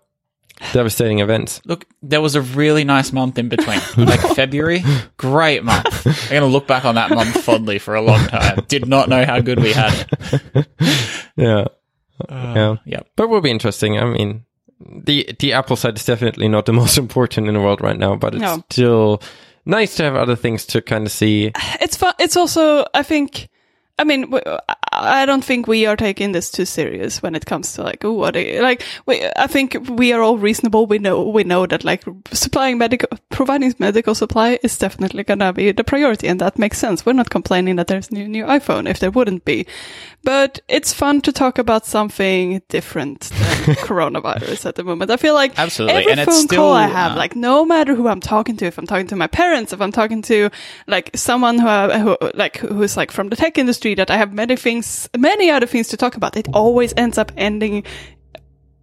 devastating events. Look, there was a really nice month in between. Like February, great month. I'm going to look back on that month fondly for a long time. Did not know how good we had it. Yeah, Uh, yeah. Yep. But will be interesting. I mean, the the Apple side is definitely not the most important in the world right now, but it's No. still nice to have other things to kind of see. It's fun. It's also, I think, I mean, I don't think we are taking this too serious when it comes to like, oh, what, like, we, I think we are all reasonable. We know, we know that like supplying medical, providing medical supply is definitely gonna be the priority, and that makes sense. We're not complaining that there's new new iPhone if there wouldn't be, but it's fun to talk about something different than coronavirus at the moment. I feel like Absolutely, every and it's phone call I have, uh, like no matter who I'm talking to, if I'm talking to my parents, if I'm talking to like someone who, I, who like who's like from the tech industry, that I have many things, many other things to talk about, it always ends up ending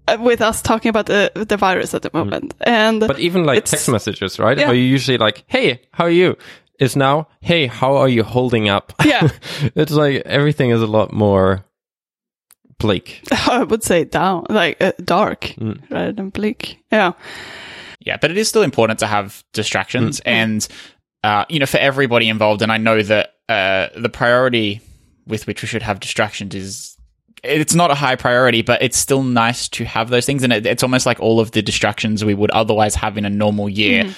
uh, with us talking about the the virus at the moment. And But even like text messages, right? Yeah. Are you usually like, "Hey, how are you?" Is now, "Hey, how are you holding up?" yeah, it's like everything is a lot more bleak. I would say down, like uh, dark Mm. rather than bleak. Yeah, Yeah, but it is still important to have distractions and, uh, you know, for everybody involved. And I know that uh, the priority with which we should have distractions is. It's not a high priority, but it's still nice to have those things. And it, it's almost like all of the distractions we would otherwise have in a normal year mm-hmm.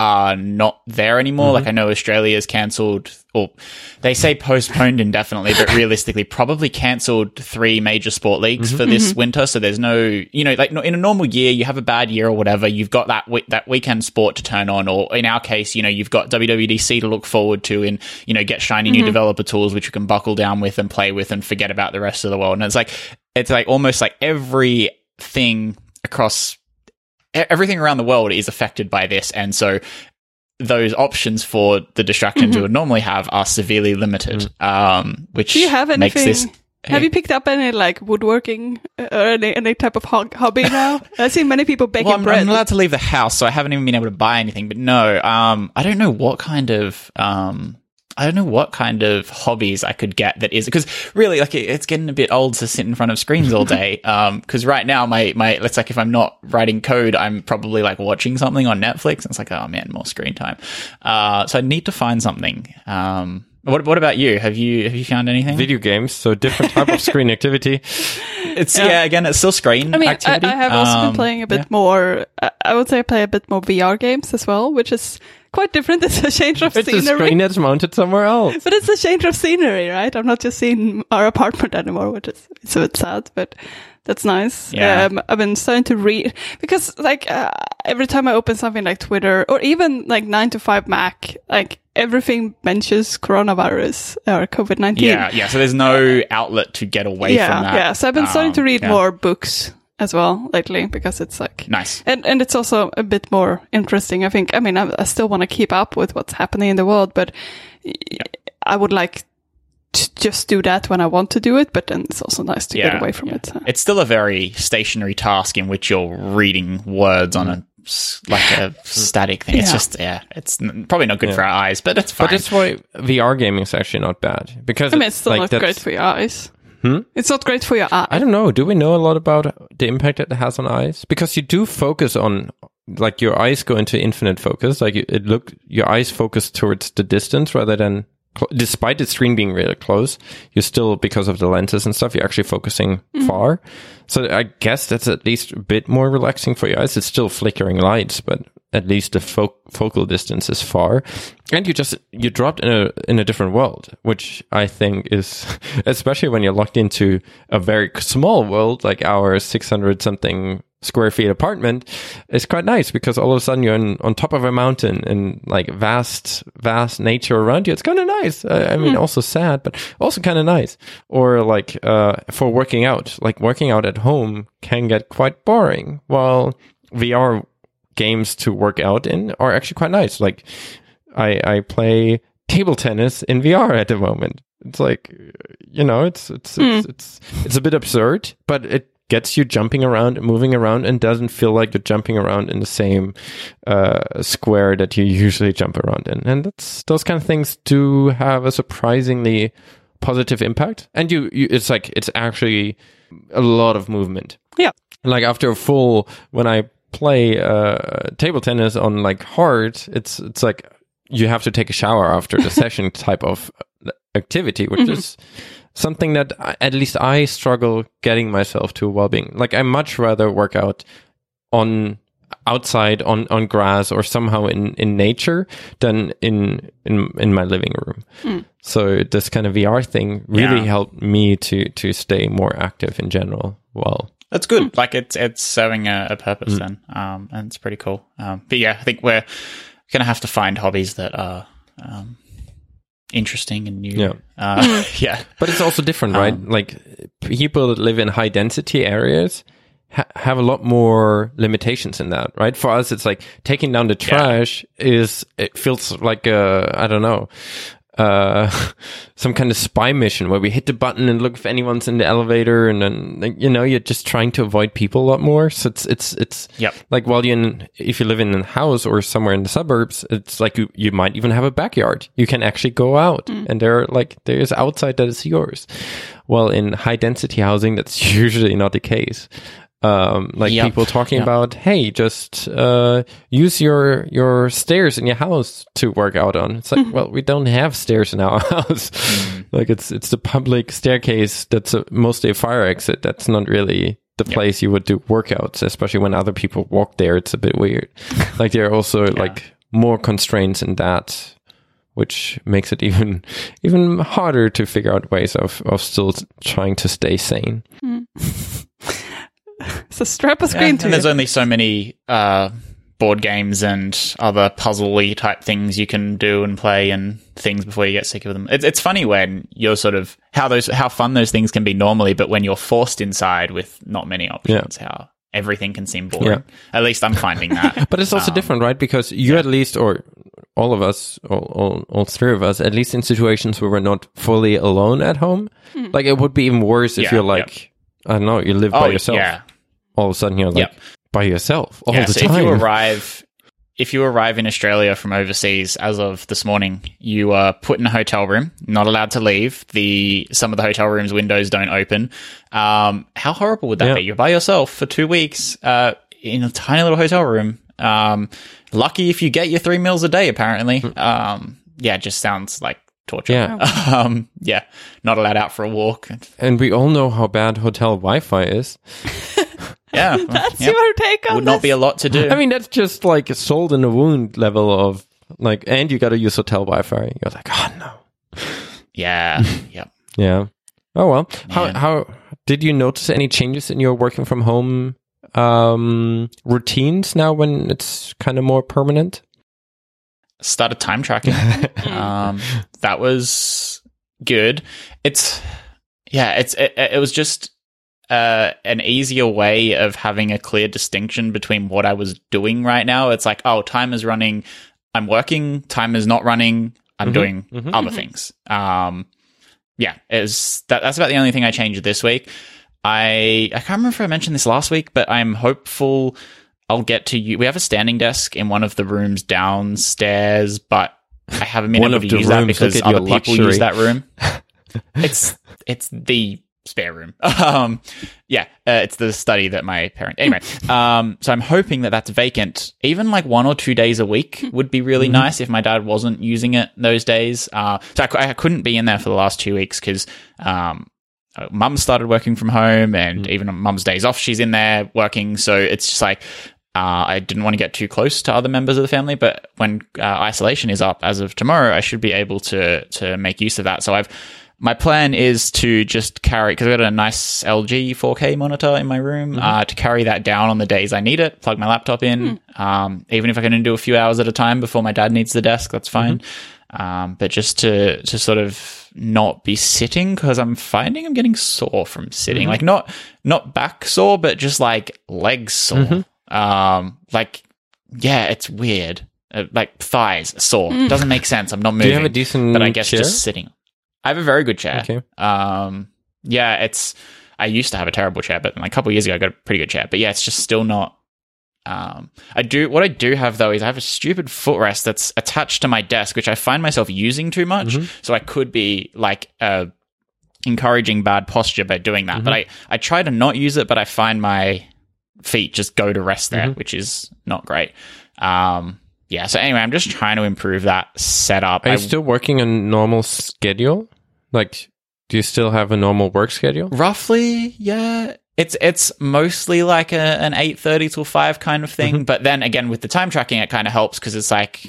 Are not there anymore. Like mm-hmm. I know Australia has cancelled, or they say postponed indefinitely, but realistically probably cancelled three major sport leagues mm-hmm. for this mm-hmm. winter. So there's no, you know, like in a normal year, you have a bad year or whatever, you've got that we- that weekend sport to turn on, or in our case, you know, you've got WWDC to look forward to, and you know, get shiny new developer tools which you can buckle down with and play with, and forget about the rest of the world. And it's like it's like almost like everything across e- everything around the world is affected by this, and so those options for the distractions you would normally have are severely limited. Um, which do you have makes anything? this Have you picked up any like woodworking uh, or any, any type of ho- hobby now? I see many people baking well, I'm, bread. I'm allowed to leave the house, so I haven't even been able to buy anything. But no, um, I don't know what kind of um, I don't know what kind of hobbies I could get that is because really like it, it's getting a bit old to sit in front of screens all day. Um, because right now my my let's like if I'm not writing code, I'm probably like watching something on Netflix, and it's like oh man, more screen time. Uh, so I need to find something. Um, what what about you? Have you have you found anything? Video games, so different type of screen activity. It's yeah. again, it's still screen. I mean, I, activity. I have also Um, been playing a bit yeah. more. I- I would say I play a bit more VR games as well, which is quite different. It's a change of It's a scenery. screen that's mounted somewhere else. But it's a change of scenery, right? I'm not just seeing our apartment anymore, which is it's a bit sad, but that's nice. Yeah. Um, I've been starting to read because, like, uh, every time I open something like Twitter or even like nine to five Mac, like everything mentions coronavirus or COVID nineteen. Yeah, yeah. So there's no outlet to get away yeah, from that. yeah. So I've been starting to Um, read yeah. more books as well lately because it's like Nice. and and it's also a bit more interesting. I think. I mean, I, I still want to keep up with what's happening in the world, but I would like to just do that when I want to do it. But then it's also nice to Yeah, get away from yeah. it. so. It's still a very stationary task in which you're reading words on mm. a like a static thing. It's just yeah, it's n- probably not good for our eyes, but it's fine. But that's why VR gaming is actually not bad because I mean, it's still like not that's- great for your eyes. Hmm? It's not great for your eyes. I don't know. Do we know a lot about the impact that it has on eyes? Because you do focus on, like, your eyes go into infinite focus. Like, it look, your eyes focus towards the distance rather than, cl- despite the screen being really close, you're still, because of the lenses and stuff, you're actually focusing mm-hmm. far. So I guess that's at least a bit more relaxing for your eyes. It's still flickering lights, but at least the fo- focal distance is far. And you just, you dropped in a, in a different world, which I think is, especially when you're locked into a very small world, like our 600 something square feet apartment, is quite nice because all of a sudden you're in, on top of a mountain and like vast, vast nature around you. It's kind of nice. I, I mean, also sad, but also kind of nice. Or like, uh, for working out, like working out at home can get quite boring. While VR games to work out in are actually quite nice. Like I I play table tennis in VR at the moment. It's like you know, it's it's it's it's, it's a bit absurd, but it gets you jumping around and moving around and doesn't feel like you're jumping around in the same uh, square that you usually jump around in. And that's those kind of things do have a surprisingly positive impact. And you, you it's like it's actually a lot of movement yeah. like after a full when i play uh table tennis on like hard it's it's like you have to take a shower after the session type of uh, activity which mm-hmm. is something that I, at least i struggle getting myself to well-being like i much rather work out on outside on on grass or somehow in in nature than in in in my living room. Hmm. So this kind of vr thing really Yeah. helped me to to stay more active in general well That's good. Like it's it's serving a, a purpose then, um, and it's pretty cool. Um, but yeah, I think we're gonna have to find hobbies that are um, interesting and new. Yeah. uh, yeah, But it's also different, right? Like people that live in high density areas ha- have a lot more limitations in that, right? For us, it's like taking down the trash is, it feels like, uh, I don't know, uh, some kind of spy mission where we hit the button and look if anyone's in the elevator and then, you know, you're just trying to avoid people a lot more. So it's, it's, it's Yep. like while you in, if you live in a house or somewhere in the suburbs, it's like you, you might even have a backyard. You can actually go out and there, like, there's outside that is yours. Well, in high density housing, that's usually not the case. Um, like Yep. people talking Yep. about, hey, just uh, use your your stairs in your house to work out on. It's like, well, we don't have stairs in our house. Like it's it's the public staircase that's a, mostly a fire exit. That's not really the place you would do workouts, especially when other people walk there. It's a bit weird. like there are also like more constraints in that, which makes it even even harder to figure out ways of of still trying to stay sane. So strap a Yeah, screen and to there's only so many uh, board games and other puzzle-y type things you can do and play and things before you get sick of them. It's, it's funny when you're sort of how those how fun those things can be normally, but when you're forced inside with not many options, yeah. how everything can seem boring. Yeah. At least I'm finding that. But it's also Um, different, right? Because you at least, or all of us, all, all, all three of us, at least in situations where we're not fully alone at home, like it would be even worse if Yeah, you're like, I don't know, you live by oh yourself. yeah, All of a sudden you're like Yep. by yourself all yeah. the So time. if you arrive if you arrive in Australia from overseas as of this morning, you are put in a hotel room, not allowed to leave. The some of the hotel rooms windows don't open. Um, how horrible would that Yeah. be? You're by yourself for two weeks uh, in a tiny little hotel room. Um, lucky if you get your three meals a day. Apparently, um, yeah, it just sounds like torture. Yeah. um, yeah, not allowed out for a walk. And we all know how bad hotel Wi-Fi is. Yeah, That's yeah. your take on would not this? be a lot to do. I mean, that's just like a salt in a wound level of like, and you got to use hotel Wi-Fi. You're like, oh no. yeah, yeah. Yeah. Oh well. How Man. how did you notice any changes in your working from home um routines now when it's kind of more permanent? started time tracking. um, that was good. It's yeah, it's it, it was just uh, an easier way of having a clear distinction between what I was doing right now. It's like, oh, time is running. I'm working. Time is not running. I'm doing other things. Um, yeah, is that that's about the only thing I changed this week. I I can't remember if I mentioned this last week, but I'm hopeful I'll get to you. We have a standing desk in one of the rooms downstairs, but I haven't been One able of to use that because other people luxury. use that room. it's it's the spare room. Um, yeah, uh, it's the study that my parent. Anyway, um, so I'm hoping that that's vacant. Even like one or two days a week would be really nice if my dad wasn't using it those days. Uh, so I, I couldn't be in there for the last two weeks because um, uh, mum started working from home and even on mum's days off she's in there working so it's just like uh, I didn't want to get too close to other members of the family, but when uh, isolation is up as of tomorrow, I should be able to to make use of that. So I've my plan is to just carry because I've got a nice LG 4K monitor in my room uh, to carry that down on the days I need it. Plug my laptop in, um, even if I can only do a few hours at a time before my dad needs the desk, that's fine. Um, but just to to sort of not be sitting because I'm finding I'm getting sore from sitting, like not not back sore, but just like legs sore. Um, like yeah, it's weird. Uh, like thighs sore doesn't make sense. I'm not moving. Do you have a decent but I guess chair? just sitting. I have a very good chair. Okay. Um, yeah, it's. I used to have a terrible chair, but like a couple of years ago, I got a pretty good chair. But yeah, it's just still not. Um, I do. What I do have though is I have a stupid footrest that's attached to my desk, which I find myself using too much. So I could be like uh, encouraging bad posture by doing that. But I I try to not use it, but I find my feet just go to rest there, which is not great. Um, yeah. So anyway, I'm just trying to improve that setup. Are you I- still working a normal schedule? Like, do you still have a normal work schedule? Roughly, yeah. It's it's mostly like a, an eight thirty till five kind of thing. But then again, with the time tracking, it kind of helps because it's like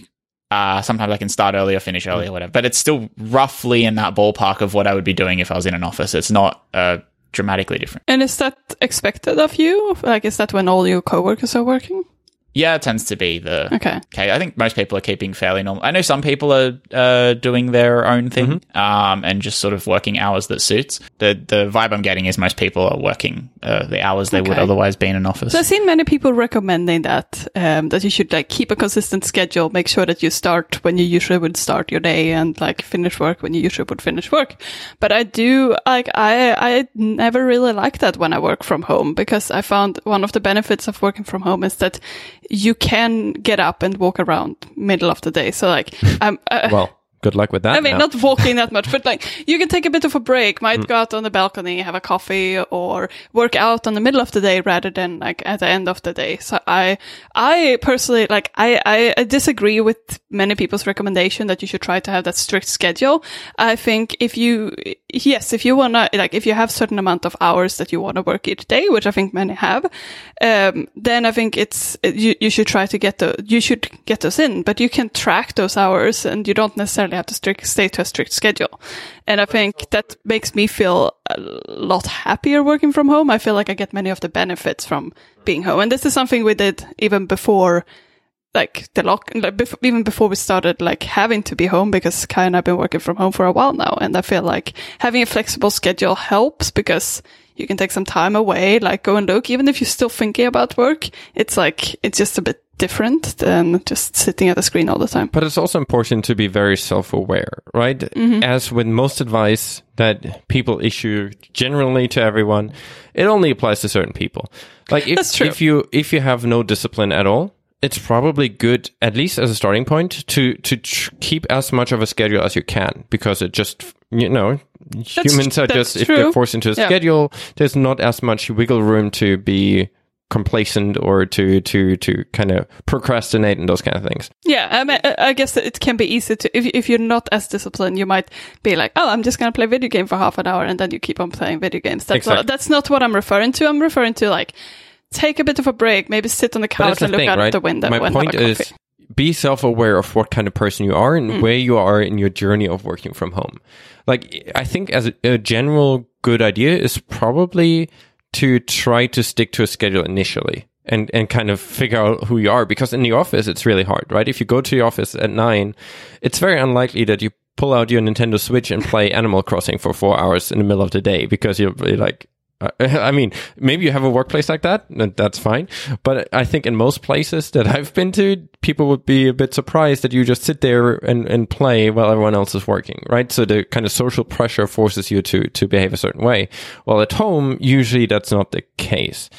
uh, sometimes I can start early or finish early or whatever. But it's still roughly in that ballpark of what I would be doing if I was in an office. It's not uh, dramatically different. And is that expected of you? Like, is that when all your coworkers are working? Yeah, it tends to be the Okay. Okay, I think most people are keeping fairly normal. I know some people are uh, doing their own thing um, and just sort of working hours that suits. The the vibe I'm getting is most people are working uh, the hours they would otherwise be in an office. So I've seen many people recommending that um, that you should like keep a consistent schedule, make sure that you start when you usually would start your day, and like finish work when you usually would finish work. But I do like I I never really like that when I work from home because I found one of the benefits of working from home is that you can get up and walk around middle of the day. So like I'm. Uh, Well, good luck with that. I mean, now. not walking that much, but like you can take a bit of a break, might go out on the balcony, have a coffee or work out on the middle of the day rather than like at the end of the day. So I, I personally, like, I, I, I disagree with many people's recommendation that you should try to have that strict schedule. I think if you, yes, if you want to, like, if you have certain amount of hours that you want to work each day, which I think many have, um, then I think it's, you, you should try to get the, you should get those in, but you can track those hours and you don't necessarily have to stay to a strict schedule. And I think that makes me feel a lot happier working from home. I feel like I get many of the benefits from being home. And this is something we did even before like the lock, like bef- even before we started like having to be home because Kai and I've been working from home for a while now. And I feel like having a flexible schedule helps because you can take some time away, like go and look, even if you're still thinking about work. It's like, it's just a bit different than just sitting at the screen all the time. But it's also important to be very self aware, right? Mm-hmm. As with most advice that people issue generally to everyone, it only applies to certain people. Like if, That's true. if you if you have no discipline at all, it's probably good, at least as a starting point, to to tr- keep as much of a schedule as you can because it just you know humans are that's just if true. they're forced into a Yeah. schedule, there's not as much wiggle room to be complacent or to to to kind of procrastinate and those kind of things. Yeah, I, mean, I guess it can be easy to if if you're not as disciplined, you might be like, "Oh, I'm just going to play video game for half an hour," and then you keep on playing video games. That's Exactly. not, that's not what I'm referring to. I'm referring to like take a bit of a break, maybe sit on the couch and look thing, out right? the window. My point is be self-aware of what kind of person you are and Mm. where you are in your journey of working from home. Like I think as a, a general good idea is probably to try to stick to a schedule initially and and kind of figure out who you are because in the office it's really hard, right? If you go to the office at 9, it's very unlikely that you pull out your Nintendo Switch and play Animal Crossing for 4 hours in the middle of the day because you're really like I mean, maybe you have a workplace like that, and that's fine. But I think in most places that I've been to, people would be a bit surprised that you just sit there and, and play while everyone else is working, right? So the kind of social pressure forces you to, to behave a certain way. While at home, usually that's not the case.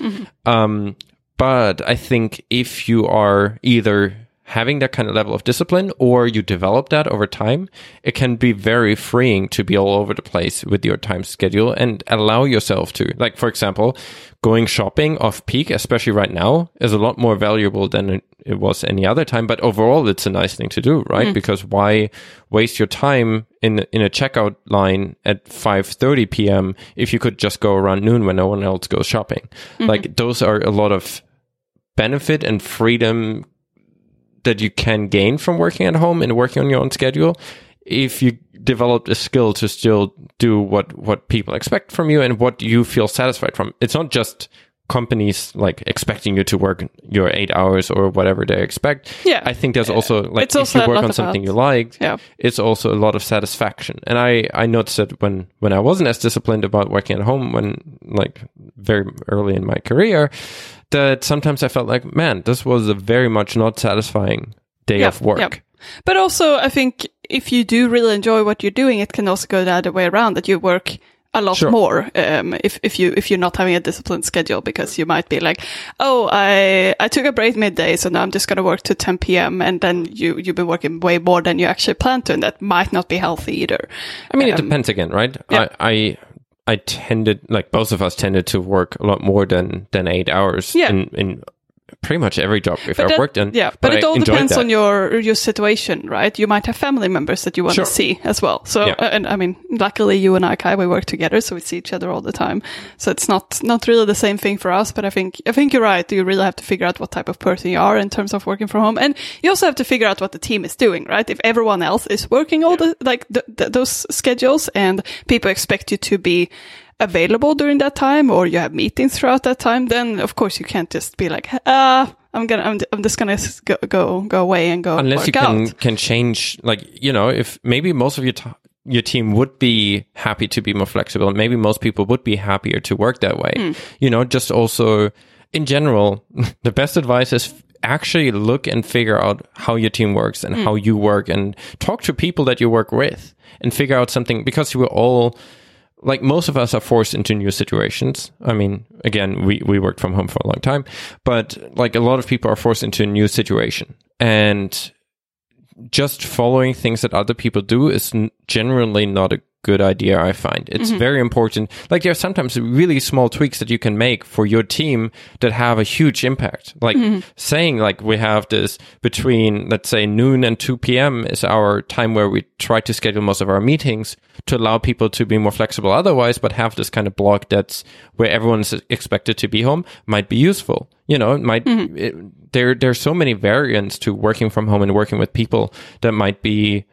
Um, but I think if you are either having that kind of level of discipline or you develop that over time, it can be very freeing to be all over the place with your time schedule and allow yourself to, like, for example, going shopping off peak, especially right now, is a lot more valuable than it, was any other time. But overall, it's a nice thing to do, right? Mm. Because why waste your time in in a checkout line at 5:30 p.m. if you could just go around noon when no one else goes shopping? Mm-hmm. Like those are a lot of benefit and freedom that you can gain from working at home and working on your own schedule if you developed a skill to still do what what people expect from you and what you feel satisfied from. It's not just companies like expecting you to work your eight hours or whatever they expect. Yeah. i think there's also like It's if also you work on something you like Yeah. it's also a lot of satisfaction. And i i noticed that when when i wasn't as disciplined about working at home when like very early in my career that sometimes i felt like man this was a very much not satisfying day Yeah, of work yeah. But also, I think if you do really enjoy what you're doing, it can also go the other way around that you work a lot Sure. more um, if if you if you're not having a disciplined schedule because you might be like, oh, I I took a break midday, so now I'm just going to work to 10 p.m. and then you you've been working way more than you actually planned to, and that might not be healthy either. I mean, it Um, depends again, right? yeah. I, I I tended, like both of us tended to work a lot more than than eight hours Yeah. in in pretty much every job if I worked in. yeah, but, it I all depends that. on your your situation, right? You might have family members that you want Sure. to see as well. So, Yeah. uh, and I mean, luckily you and I, Kai, we work together, so we see each other all the time. So it's not not really the same thing for us. But I think I think you're right. You really have to figure out what type of person you are in terms of working from home, and you also have to figure out what the team is doing, right? If everyone else is working all the like th- th- those schedules, and people expect you to be available during that time or you have meetings throughout that time, then of course you can't just be like, ah, I'm gonna, I'm, I'm just gonna go, go, go away and go unless you can out. can change like you know if maybe most of your t- your team would be happy to be more flexible maybe most people would be happier to work that way Hmm. you know just also in general the best advice is actually look and figure out how your team works and how you work and talk to people that you work with and figure out something because we're all like most of us are forced into new situations. I mean, again, we, we worked from home for a long time, but like a lot of people are forced into a new situation and just following things that other people do is generally not a good idea. I find it's mm-hmm. very important. Like there are sometimes really small tweaks that you can make for your team that have a huge impact. Like mm-hmm. saying like we have this between let's say noon and 2 p.m. is our time where we try to schedule most of our meetings to allow people to be more flexible otherwise, but have this kind of block that's where everyone's expected to be home might be useful. You know, it might, mm-hmm. it, there, there's so many variants to working from home and working with people that might be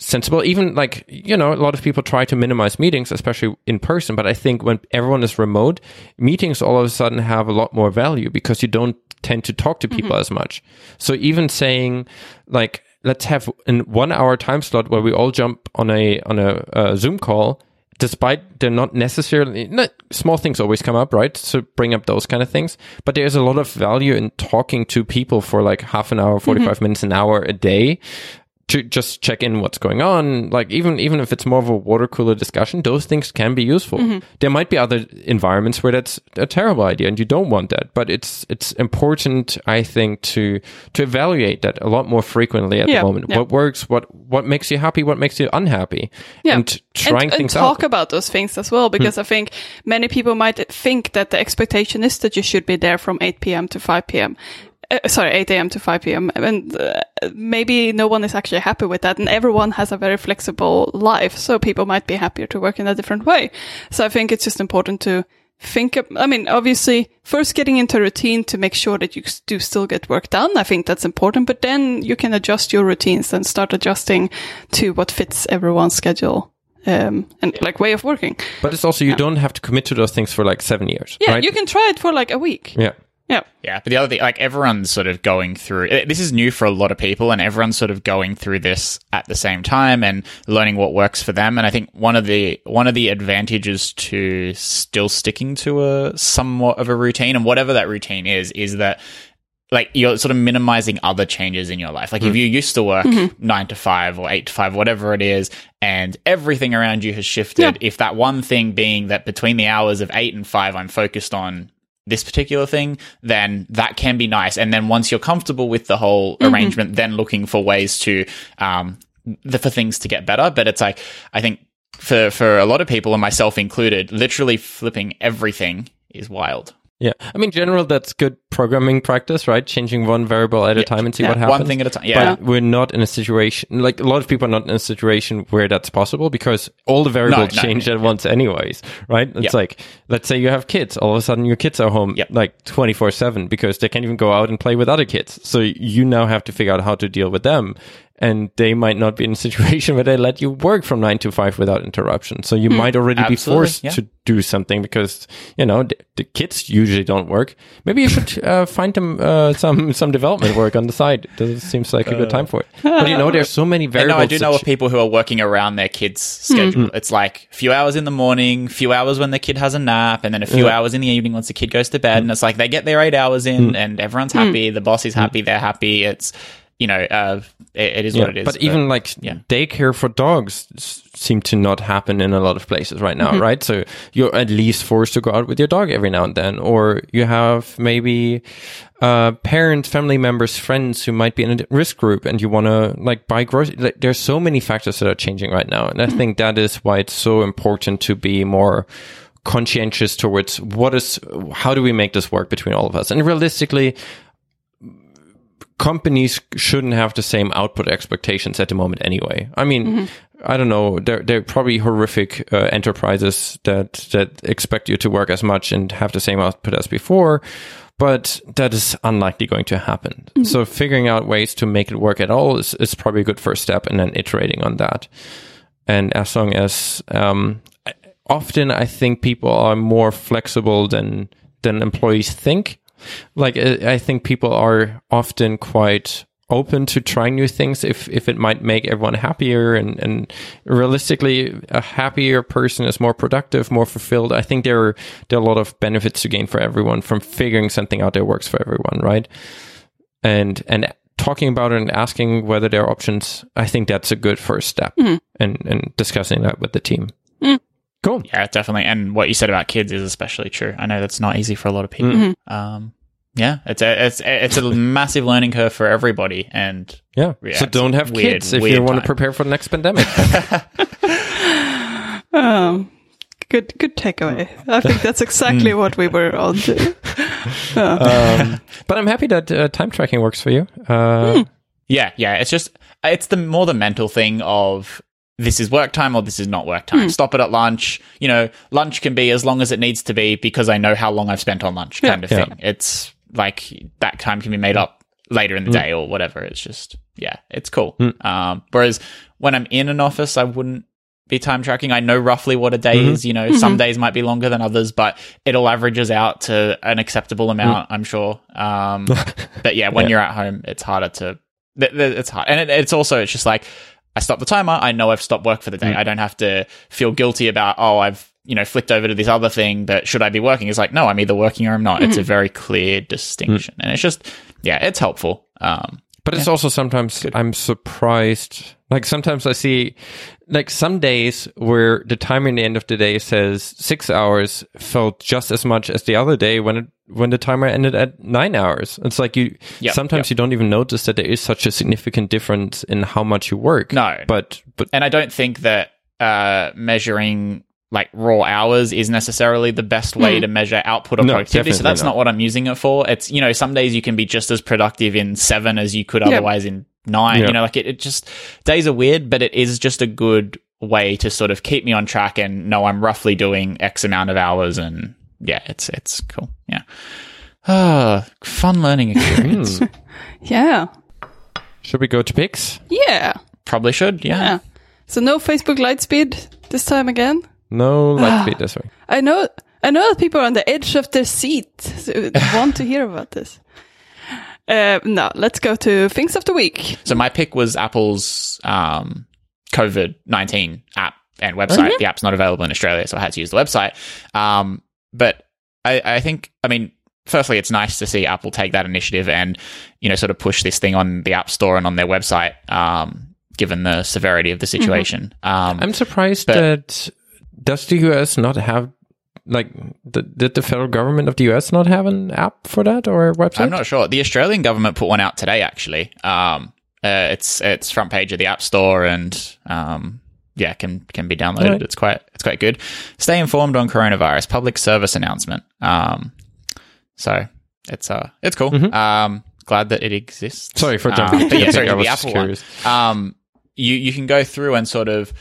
sensible. Even like, you know, a lot of people try to minimize meetings, especially in person. But I think when everyone is remote, meetings all of a sudden have a lot more value because you don't tend to talk to people as much. So even saying like, let's have an one hour time slot where we all jump on a, on a, uh Zoom call. Despite they're not necessarily not, small things always come up, right? So bring up those kind of things. But there's a lot of value in talking to people for like half an hour, 45 minutes, an hour a day to just check in what's going on. Like even even if it's more of a water cooler discussion, those things can be useful. Mm-hmm. There might be other environments where that's a terrible idea and you don't want that. But it's it's important, I think, to to evaluate that a lot more frequently at Yeah, the moment. yeah. What works, what what makes you happy, what makes you unhappy, Yeah. and trying and, and talk out. about those things as well because I think many people might think that the expectation is that you should be there from 8 p.m. to 5 p.m. Uh, sorry, 8 a.m. to 5 p.m. And uh, maybe no one is actually happy with that. And everyone has a very flexible life. So people might be happier to work in a different way. So I think it's just important to think, of, I mean, obviously first getting into a routine to make sure that you do still get work done. I think that's important, but then you can adjust your routines and start adjusting to what fits everyone's schedule. Um, and like way of working. But it's also you don't have to commit to those things for like seven years. Yeah, right? you can try it for like a week. Yeah. Yeah. Yeah, but the other thing, like everyone's sort of going through. eh, This is new for a lot of people, and everyone's sort of going through this at the same time and learning what works for them. And I think one of the one of the advantages to still sticking to a somewhat of a routine, and whatever that routine is, is that like you're sort of minimizing other changes in your life. Like if you used to work nine to five or eight to five, whatever it is, and everything around you has shifted. Yeah. If that one thing being that between the hours of eight and five, I'm focused on this particular thing, then that can be nice. And then once you're comfortable with the whole arrangement, then looking for ways to, um, the, for things to get better. But it's like, I think for, for a lot of people and myself included, literally flipping everything is wild. Yeah. I mean, general, that's good programming practice, right? Changing one variable at a time and see Yeah. what happens. One thing at a time. Yeah. But we're not in a situation, like a lot of people are not in a situation where that's possible because all the variables no, change yeah, at once anyways, right? It's Yeah. like, let's say you have kids, all of a sudden your kids are home like 24 seven because they can't even go out and play with other kids. So you now have to figure out how to deal with them. And they might not be in a situation where they let you work from nine to five without interruption. So you hmm. might already be forced yeah. to do something because you know the, the kids usually don't work. Maybe you should uh, find them uh, some some development work on the side. This seems like a good time for it. But you know, there's so many variables. no, I do know of people who are working around their kids' hmm. schedule. Hmm. It's like a few hours in the morning, a few hours when the kid has a nap, and then a few Yeah. hours in the evening once the kid goes to bed. And it's like they get their eight hours in, and everyone's happy. The boss is happy. They're happy. It's you know, uh, it, it is Yeah, what it is. But even like yeah. daycare for dogs seem to not happen in a lot of places right Mm-hmm. now, right? So you're at least forced to go out with your dog every now and then, or you have maybe uh, parents, family members, friends who might be in a risk group, and you want to like buy groceries. Like, there's so many factors that are changing right now, and I think that is why it's so important to be more conscientious towards what is how do we make this work between all of us and realistically companies shouldn't have the same output expectations at the moment anyway. I mean, I don't know. They're they're probably horrific uh, enterprises that that expect you to work as much and have the same output as before, but that is unlikely going to happen. So figuring out ways to make it work at all is is probably a good first step, and then iterating on that. And as long as um, often I think people are more flexible than than employees think. Like I think people are often quite open to trying new things if if it might make everyone happier and and realistically a happier person is more productive more fulfilled. I think there are there are a lot of benefits to gain for everyone from figuring something out that works for everyone right? And and talking about it and asking whether there are options i think that's a good first step mm-hmm. and and discussing that with the team mm-hmm. Cool yeah, definitely. And what you said about kids is especially true. I know that's not easy for a lot of people. Mm-hmm. Um, yeah, it's a it's it's a massive learning curve for everybody. And yeah, Yeah, so don't have weird, kids if you weird want to prepare for the next pandemic Um, good, good takeaway. I think that's Mm. exactly what we were on to. um, but i'm happy that uh, time tracking works for you uh, Yeah, yeah. It's just it's the more the mental thing of this is work time or this is not work time. Hmm. Stop it at lunch. You know, lunch can be as long as it needs to be because I know how long I've spent on lunch, kind of Yeah. thing. It's like that time can be made up later in the hmm. day or whatever. It's just yeah, it's cool. Hmm. Um, whereas when I'm in an office, I wouldn't be time tracking. I know roughly what a day mm-hmm. is. You know, some mm-hmm. days might be longer than others, but it all averages out to an acceptable amount. I'm sure. Um, but yeah, when Yeah. you're at home, it's harder to. th- th- It's hard, and it, it's also it's just like I stop the timer. I know I've stopped work for the day. Mm. I don't have to feel guilty about oh I've you know flicked over to this other thing that should I be working? It's like no, I'm either working or I'm not. It's a mm-hmm. very clear distinction, mm. and it's just yeah, it's helpful. Um, But it's also sometimes I'm surprised. Like sometimes I see, like some days where the timer in the end of the day says six hours felt just as much as the other day when it when the timer ended at nine hours. It's like you Yep, sometimes yep. you don't even notice that there is such a significant difference in how much you work. No. but but And I don't think that uh, measuring like raw hours is necessarily the best way to measure output or No, productivity. So that's not. not what I'm using it for. It's you know some days you can be just as productive in seven as you could Yeah. otherwise in nine. Yeah. You know, like it, it just days are weird, but it is just a good way to sort of keep me on track and know I'm roughly doing X amount of hours and yeah, it's it's cool. Yeah. Ah, fun learning experience. Yeah. should we go to picks? Yeah. Probably should, yeah. Yeah. So no Facebook Lightspeed this time again. No, Ah. let's be this way. I know. I know that people are on the edge of their seat so want to hear about this. Uh, no, let's go to things of the week. So my pick was Apple's um, COVID nineteen app and website. The app's not available in Australia, so I had to use the website. Um, but I, I think, I mean, firstly, it's nice to see Apple take that initiative and you know sort of push this thing on the App Store and on their website. Um, given the severity of the situation, um, I'm surprised But- that does the US not have like did the federal government of the US not have an app for that or a website? I'm not sure. The Australian government put one out today, actually. Um, uh, it's it's front page of the App Store and um, yeah, can can be downloaded. Alright. It's quite it's quite good. Stay informed on coronavirus. Public service announcement. Um, so it's uh it's cool. Um, glad that it exists. Mm-hmm. Sorry for Um, jumping. but yeah, sorry, the Apple curious. one. Um, you you can go through and sort of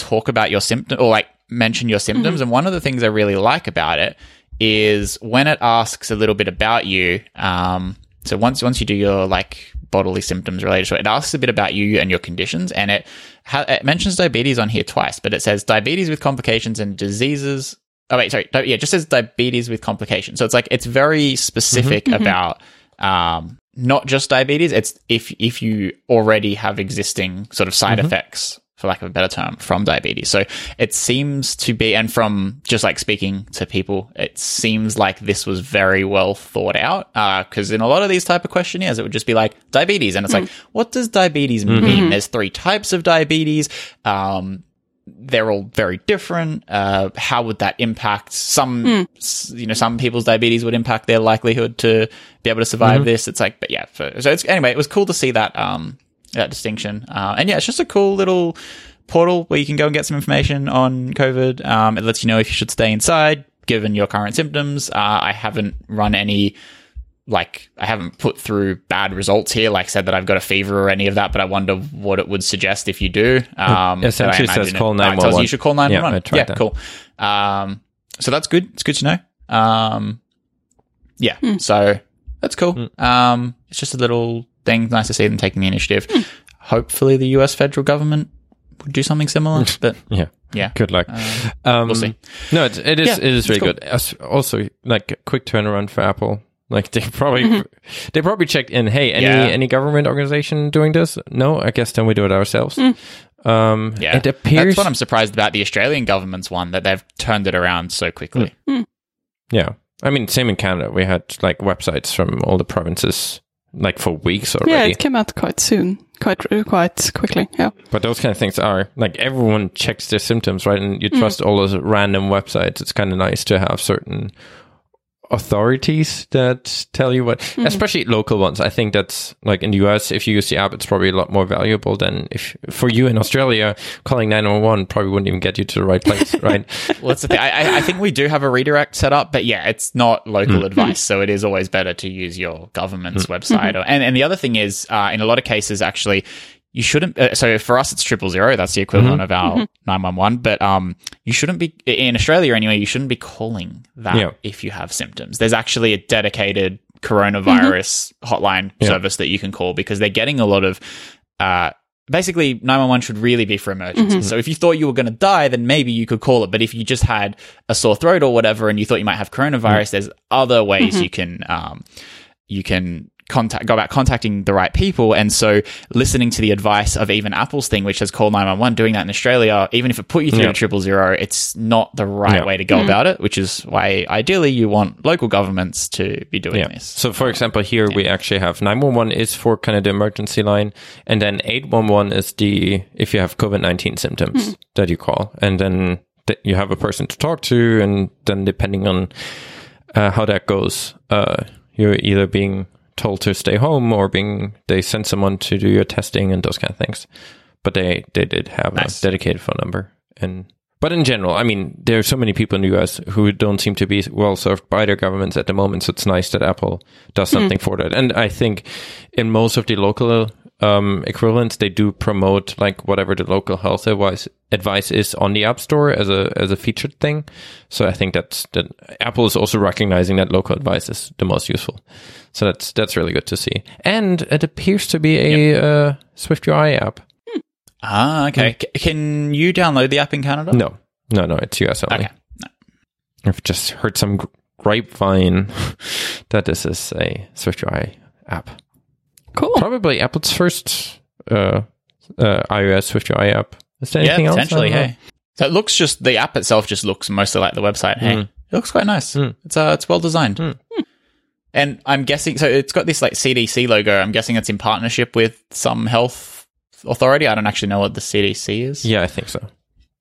talk about your symptom or like mention your symptoms. And one of the things I really like about it is when it asks a little bit about you. Um, so once once you do your like bodily symptoms related to it, it asks a bit about you and your conditions, and it ha- it mentions diabetes on here twice, but it says diabetes with complications and diseases. Oh wait, sorry, yeah, it just says diabetes with complications. So it's like it's very specific about um, not just diabetes. It's if if you already have existing sort of side effects, for lack of a better term, from diabetes. So it seems to be, and from just like speaking to people, it seems like this was very well thought out. Because in a lot of these type of questionnaires, it would just be like diabetes, and it's like, what does diabetes mean? There's three types of diabetes. Um, they're all very different. Uh, how would that impact some? s- You know, some people's diabetes would impact their likelihood to be able to survive this. It's like, but yeah. So, so it's anyway. It was cool to see that um that distinction. Uh, and yeah, it's just a cool little portal where you can go and get some information on COVID. Um, it lets you know if you should stay inside given your current symptoms. Uh, I haven't run any like I haven't put through bad results here, like said that I've got a fever or any of that, but I wonder what it would suggest if you do. Um, essentially but I says imagine call it- uh, it tells you 911. You should call Yeah, 911. tried Yeah, that. cool. Um, so that's good. It's good to know. Um, yeah, so that's cool. Um, it's just a little thing. Nice to see them taking the initiative. Hopefully, the U.S. federal government would do something similar. but Yeah. yeah, Good luck. Uh, um, we'll see. No, it, it is. Yeah, it is really cool. good. Also, like a quick turnaround for Apple. Like they probably they probably checked in. Hey, any Yeah. any government organization doing this? No, I guess then we do it ourselves. Um, yeah. it appears. That's what I'm surprised about the Australian government's one that they've turned it around so quickly. Yeah, I mean, same in Canada. We had like websites from all the provinces like for weeks already. Yeah, it came out quite soon, quite quite quickly. Yeah. But those kind of things are like everyone checks their symptoms, right? And you Mm. trust all those random websites. It's kind of nice to have certain authorities that tell you what, Mm-hmm. especially local ones. I think that's like in the US, if you use the app, it's probably a lot more valuable than if for you in Australia, calling 911 probably wouldn't even get you to the right place, right? Well, that's the thing. I, I- I think we do have a redirect set up, but yeah, it's not local advice, so it is always better to use your government's website. Or, and and the other thing is, uh, in a lot of cases, actually, you shouldn't. Uh, so for us, it's triple zero. That's the equivalent of our nine one one. But um, you shouldn't be in Australia anyway. You shouldn't be calling that Yeah. if you have symptoms. There's actually a dedicated coronavirus hotline service that you can call because they're getting a lot of. Uh, basically 911 should really be for emergencies. So if you thought you were going to die, then maybe you could call it. But if you just had a sore throat or whatever, and you thought you might have coronavirus, there's other ways you can um, you can contact go about contacting the right people and so listening to the advice of even apple's thing which has call 911 doing that in australia even if it put you through Yeah. to triple zero it's not the right Yeah. way to go about it which is why ideally you want local governments to be doing Yeah. this So, for example, here we actually have 911 is for kind of the emergency line, and then 811 is the if you have COVID 19 symptoms that you call, and then th- you have a person to talk to, and then depending on uh, how that goes, uh, you're either being told to stay home or being they send someone to do your testing and those kind of things. But they they did have Nice. a dedicated phone number, and but in general, I mean, there are so many people in the US who don't seem to be well served by their governments at the moment. So it's nice that Apple does mm-hmm. something for that. And I think in most of the local um, equivalents, they do promote like whatever the local health advice advice is on the App Store as a as a featured thing. So I think that's that Apple is also recognizing that local advice is the most useful. So that's that's really good to see. And it appears to be a uh, Swift UI app. ah okay C- can you download the app in canada No, no, no, it's US only. okay I've just heard some grapevine that this is a SwiftUI app. Cool. Probably Apple's first uh, uh, iOS SwiftUI app. Is there yeah anything else? I potentially don't know. hey so it looks just the app itself just looks mostly like the website hey Mm. it looks quite nice Mm. it's uh it's well designed Mm. and i'm guessing so it's got this like cdc logo i'm guessing it's in partnership with some health authority i don't actually know what the cdc is Yeah, I think so.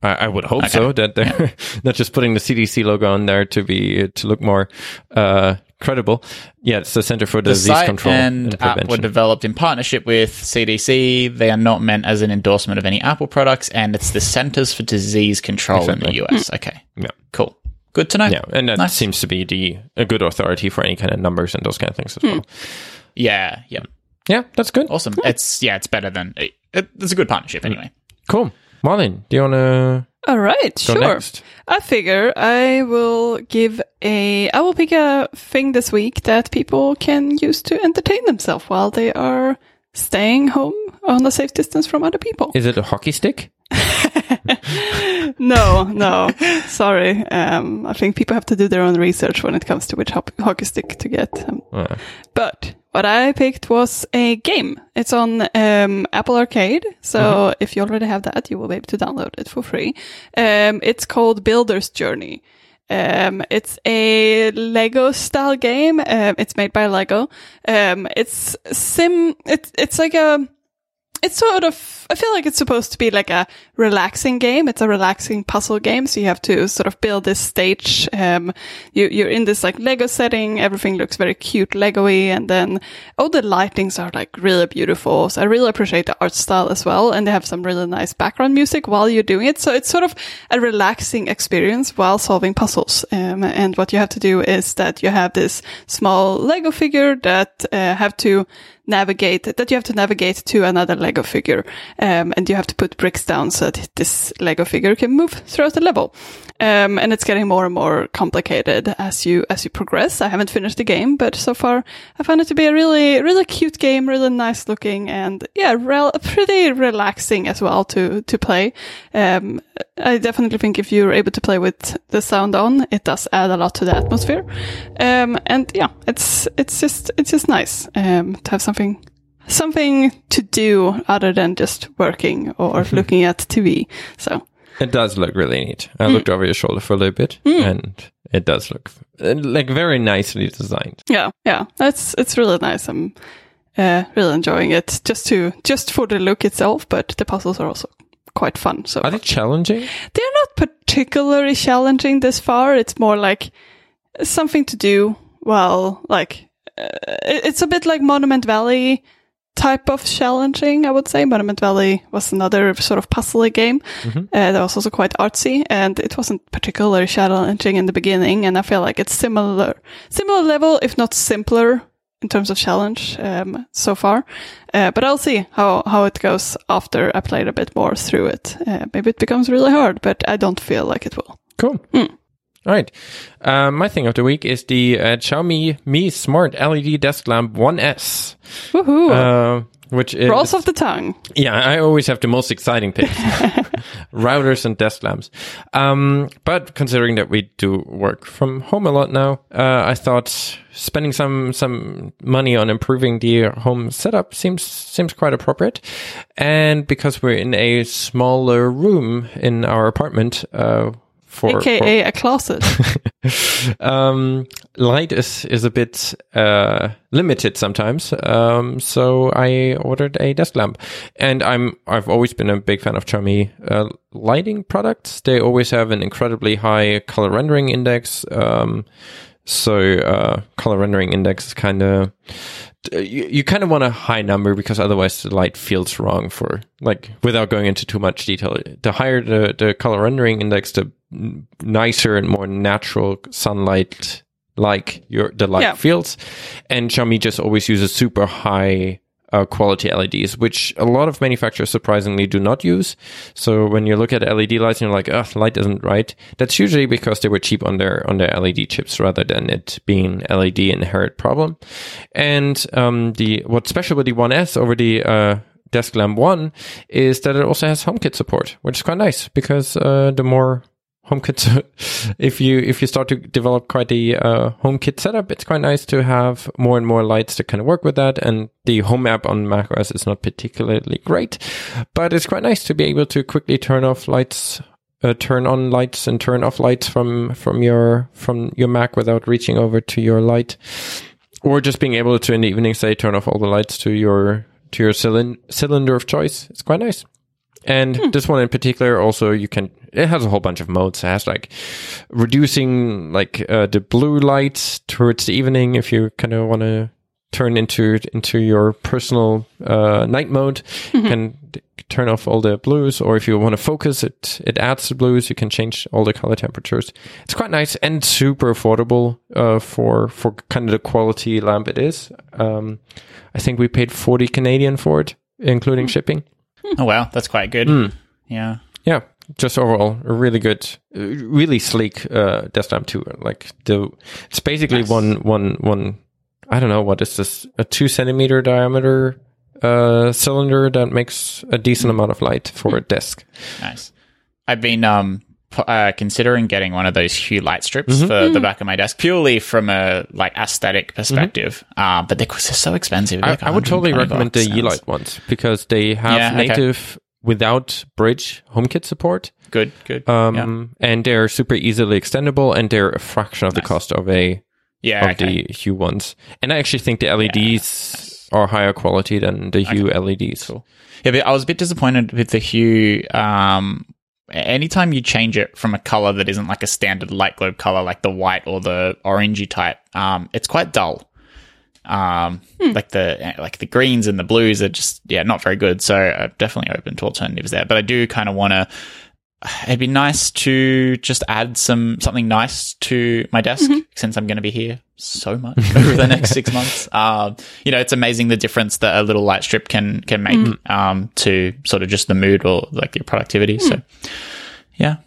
I, I would hope Okay. so that they're not just putting the CDC logo on there to be to look more uh, credible. Yeah, it's the Center for the Disease site Control and, and, app were developed in partnership with CDC. They are not meant as an endorsement of any Apple products, and it's the Centers for Disease Control in the US. Hmm. Okay, yeah, cool, good to know. yeah, and that Nice. seems to be the a good authority for any kind of numbers and those kind of things as hmm. well. Yeah, yeah, Yeah, that's good. awesome. It's yeah, it's better than it, it, it's a good partnership hmm. anyway. Cool. Marlene, do you want to All right, go sure. next? I figure I will give a. I will pick a thing this week that people can use to entertain themselves while they are staying home on a safe distance from other people. Is it a hockey stick? no, no, sorry. Um, I think people have to do their own research when it comes to which hop- hockey stick to get. Um, Uh, But what I picked was a game. It's on um, Apple Arcade. So if you already have that, you will be able to download it for free. Um, it's called Builder's Journey. Um, it's a Lego style game. Um, it's made by Lego. Um, it's sim, it's, it's like a, it's sort of, I feel like it's supposed to be like a relaxing game. It's a relaxing puzzle game. So you have to sort of build this stage. Um, you, you're in this like Lego setting. Everything looks very cute, Lego-y. And then all the lightings are like really beautiful. So I really appreciate the art style as well. And they have some really nice background music while you're doing it. So it's sort of a relaxing experience while solving puzzles. Um, and what you have to do is that you have this small Lego figure that uh, have to navigate that you have to navigate to another Lego figure, um, and you have to put bricks down so that this Lego figure can move throughout the level. Um, and it's getting more and more complicated as you as you progress. I haven't finished the game, but so far I found it to be a really really cute game, really nice looking, and yeah, rel- pretty relaxing as well to to play. Um, I definitely think if you're able to play with the sound on, it does add a lot to the atmosphere. Um, and yeah, it's it's just it's just nice um, to have something something to do other than just working or looking at TV. So It does look really neat. I Mm. looked over your shoulder for a little bit, and it does look uh, like very nicely designed. yeah, yeah, it's it's really nice. I'm uh, really enjoying it just to just for the look itself, but the puzzles are also quite fun. So Are they challenging? they're not particularly challenging this far. It's more like something to do. Well, like uh, it's a bit like Monument Valley type of challenging. I would say Monument Valley was another sort of puzzly game uh, that was also quite artsy, and it wasn't particularly challenging in the beginning. And I feel like it's similar, similar level, if not simpler. In terms of challenge, um, so far, uh, but I'll see how how it goes after I played a bit more through it. Uh, maybe it becomes really hard, but I don't feel like it will. Cool. Mm. All right. Um, my thing of the week is the uh, Xiaomi Mi Smart LED Desk Lamp 1S, Woohoo! uh, which is Rolls off the tongue. yeah. I always have the most exciting picks. routers and desk lamps. Um, but considering that we do work from home a lot now, uh, I thought spending some some money on improving the home setup seems seems quite appropriate. And because we're in a smaller room in our apartment, uh, for, AKA a closet. um, light is is a bit uh, limited sometimes. Um, so I ordered a desk lamp, and I'm I've always been a big fan of Xiaomi uh, lighting products. They always have an incredibly high color rendering index. Um, so uh, color rendering index is kind of Uh, you, you kind of want a high number because otherwise the light feels wrong for like without going into too much detail the higher the, the color rendering index the nicer and more natural sunlight like your the light Yeah. feels and Xiaomi just always uses super high uh, quality LEDs, which a lot of manufacturers surprisingly do not use. So when you look at LED lights and you're like, oh, light isn't right, that's usually because they were cheap on their on their LED chips rather than it being LED inherent problem. And um, the what's special with the 1S over the uh, Desk Lamp 1 is that it also has HomeKit support, which is quite nice because uh, the more HomeKit, if you if you start to develop quite a uh, HomeKit setup, it's quite nice to have more and more lights to kind of work with that. And the Home app on macOS is not particularly great, but it's quite nice to be able to quickly turn off lights. Uh, turn on lights and turn off lights from from your from your Mac without reaching over to your light, or just being able to in the evening say turn off all the lights to your to your cylin- cylinder of choice. It's quite nice. And this one in particular, also you can. It has a whole bunch of modes. It has like reducing like uh, the blue lights towards the evening if you kind of want to turn into into your personal uh, night mode. You can d- turn off all the blues, or if you want to focus, it it adds the blues. You can change all the color temperatures. It's quite nice and super affordable uh, for for kind of the quality lamp it is. Um, I think we paid forty Canadian for it, including shipping. Oh wow, that's quite good. Hmm. Yeah. Yeah, just overall a really good, uh, really sleek uh, desk lamp too. Like the, it's basically Nice. one, one, one. I don't know what is this? A two centimeter diameter uh, cylinder that makes a decent amount of light for a desk. Nice. I've been um uh, considering getting one of those Hue light strips Mm-hmm. for the back of my desk purely from a like aesthetic perspective. Um, but they're, they're so expensive. Mm-hmm. I, Like I would totally recommend the. Yeelight ones because they have Yeah, okay. native without bridge HomeKit support. Good, good. Um, and they're super easily extendable and they're a fraction of the cost of a yeah, of okay. the Hue ones. And I actually think the LEDs are higher quality than the Hue LEDs. Cool. Yeah, but I was a bit disappointed with the hue. Um, anytime you change it from a color that isn't like a standard light globe color, like the white or the orangey type, um, it's quite dull. Um, like the like the greens and the blues are just yeah not very good. So I'm definitely open to alternatives there. But I do kind of want to. It'd be nice to just add some something nice to my desk since I'm going to be here so much over the next six months. Um, you know, it's amazing the difference that a little light strip can can make um, to sort of just the mood or like your productivity. So, yeah,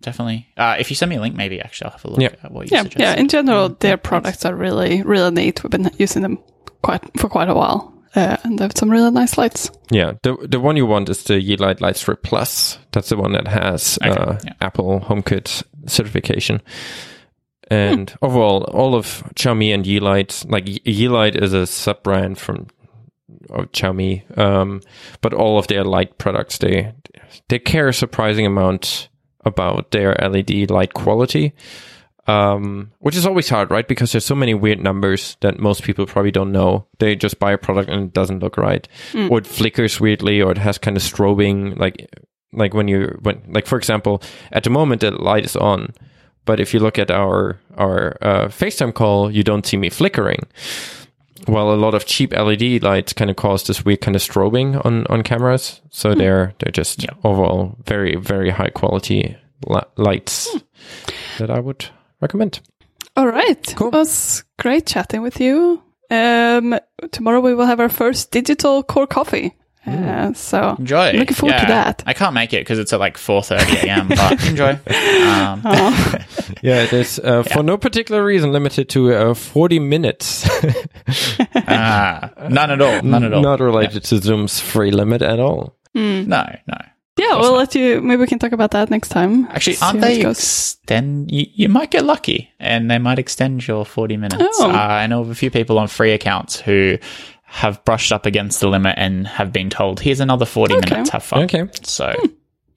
definitely. Uh, if you send me a link, maybe actually I'll have a look Yeah. at what you yeah, suggest. yeah. In general, their products are really, really neat. We've been using them quite for quite a while, uh, and they have some really nice lights. Yeah, the the one you want is the Yeelight Lightstrip Plus. That's the one that has Okay, uh, yeah. Apple HomeKit certification. And overall, all of Xiaomi and Yeelight, like Ye- Yeelight is a sub brand from of Xiaomi, um, but all of their light products they they care a surprising amount about their LED light quality. Um, which is always hard, right? Because there's so many weird numbers that most people probably don't know. They just buy a product and it doesn't look right, or it flickers weirdly, or it has kind of strobing, like like when you when like for example, at the moment the light is on, but if you look at our our uh, FaceTime call, you don't see me flickering. Well, a lot of cheap LED lights kind of cause this weird kind of strobing on on cameras, so they're they're just Yeah. overall very very high quality li- lights that I would recommend. All right, Cool. it was great chatting with you. Um, tomorrow we will have our first digital core coffee. Uh, so Enjoy. I'm looking forward to that. I can't make it because it's at like 4:30 a.m. But enjoy. Um, Oh, Yeah, it is uh, for no particular reason limited to uh, 40 minutes. ah, none at all. None at all. Not related to Zoom's free limit at all. No, no. Yeah, we'll let you. Maybe we can talk about that next time. Actually, See aren't how it they extend? You, you might get lucky, and they might extend your forty minutes. Oh. Uh, I know of a few people on free accounts who have brushed up against the limit and have been told, "Here's another forty Okay. minutes. Have fun." Okay. So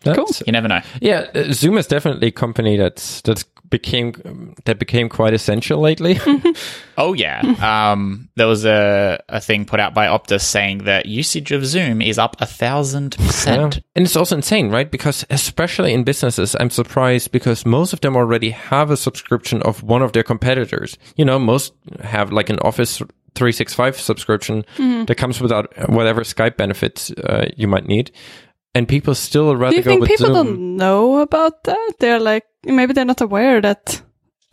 That's, you never know. Yeah, uh, Zoom is definitely a company that's that's became that became quite essential lately. Oh yeah. um, there was a a thing put out by Optus saying that usage of Zoom is up a thousand percent. And it's also insane, right? Because especially in businesses, I'm surprised because most of them already have a subscription of one of their competitors. You know, most have like an Office 365 subscription that comes without whatever Skype benefits uh, you might need. And people still rather Do you go think people Zoom. don't know about that? They're like, maybe they're not aware that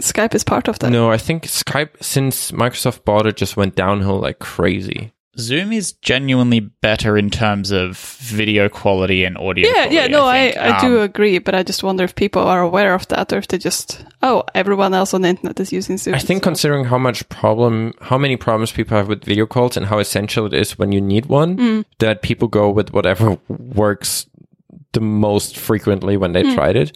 Skype is part of that. No, I think Skype, since Microsoft bought it, just went downhill like crazy. Zoom is genuinely better in terms of video quality and audio. Yeah, quality, yeah, no, I, think. I, do Um, agree, but I just wonder if people are aware of that or if they just, oh, everyone else on the internet is using Zoom. I think so- considering how much problem, how many problems people have with video calls and how essential it is when you need one, Mm. that people go with whatever works the most frequently when Mm. they tried it.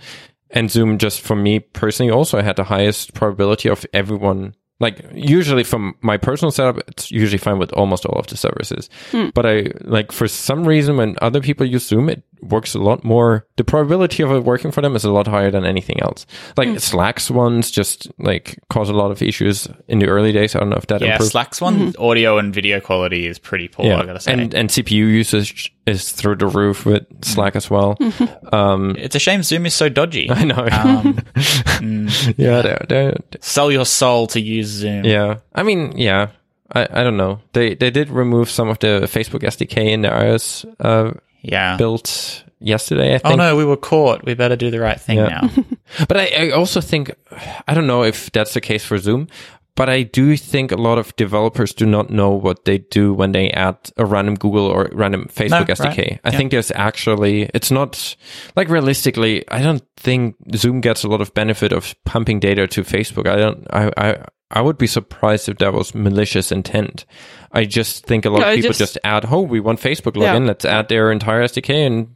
And Zoom, just for me personally, also had the highest probability of everyone. Like usually from my personal setup, it's usually fine with almost all of the services. Hmm. But I like for some reason when other people use Zoom, it works a lot more. The probability of it working for them is a lot higher than anything else. Like Hmm. Slack's ones just like cause a lot of issues in the early days. I don't know if that Yeah, improved. Slack's one audio and video quality is pretty poor. I gotta say, and and CPU usage is through the roof with Slack as well. um, it's a shame Zoom is so dodgy. I know. Um, yeah, they're, they're, sell your soul to use Zoom. yeah. I mean, yeah. I, I don't know. They they did remove some of the Facebook SDK in the iOS uh, Yeah. built yesterday. I oh, think. Oh no, we were caught. We better do the right thing Yeah. now. But I, I also think, I don't know if that's the case for Zoom, but I do think a lot of developers do not know what they do when they add a random Google or random Facebook No, SDK. right. I Yeah. think there's actually, it's not like realistically, I don't think Zoom gets a lot of benefit of pumping data to Facebook. I don't, I, I, I would be surprised if that was malicious intent. I just think a lot Yeah, of people just- just, add, oh, we want Facebook Yeah. login. Let's add their entire SDK and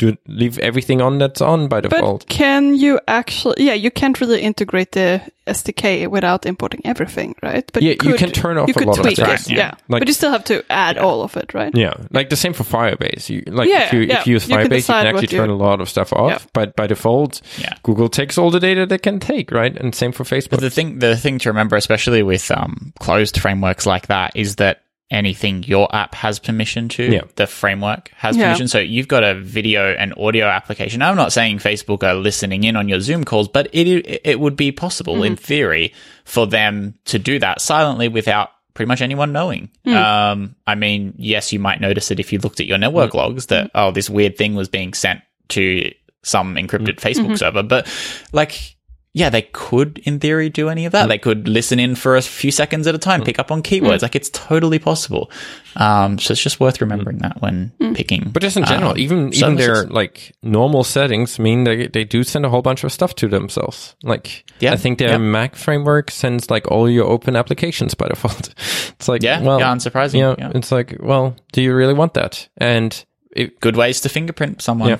do leave everything on that's on by default. But can you actually? Yeah, you can't really integrate the SDK without importing everything, right? But Yeah, you can turn off you a could lot of tweak things. Yeah. yeah. Like- but you still have to add all of it, right? Yeah, like the same for Firebase. You like Yeah, if you yeah. if you use You can Firebase, you can actually what you- turn a lot of stuff off. Yeah. But by default, Yeah. Google takes all the data they can take, right? And same for Facebook. But the thing, the thing to remember, especially with um, closed frameworks like that, is that anything your app has permission to, Yeah. the framework has Yeah. permission. So you've got a video and audio application. I'm not saying Facebook are listening in on your Zoom calls, but it it would be possible in mm-hmm. theory for them to do that silently without pretty much anyone knowing. Mm. Um, I mean, yes, you might notice it if you looked at your network mm. logs that mm. oh, this weird thing was being sent to some encrypted Facebook mm-hmm. server, but like. Yeah, they could, in theory, do any of that. They could listen in for a few seconds at a time, pick up on keywords. Like it's totally possible. Um, so it's just worth remembering that when picking. but just in general, um, even even their like normal settings mean they they do send a whole bunch of stuff to themselves. Like Yeah, I think their yeah. Mac framework sends like all your open applications by default. it's like Yeah, well, yeah, unsurprising. You know, Yeah. it's like well, do you really want that? And it, good ways to fingerprint someone. Yeah.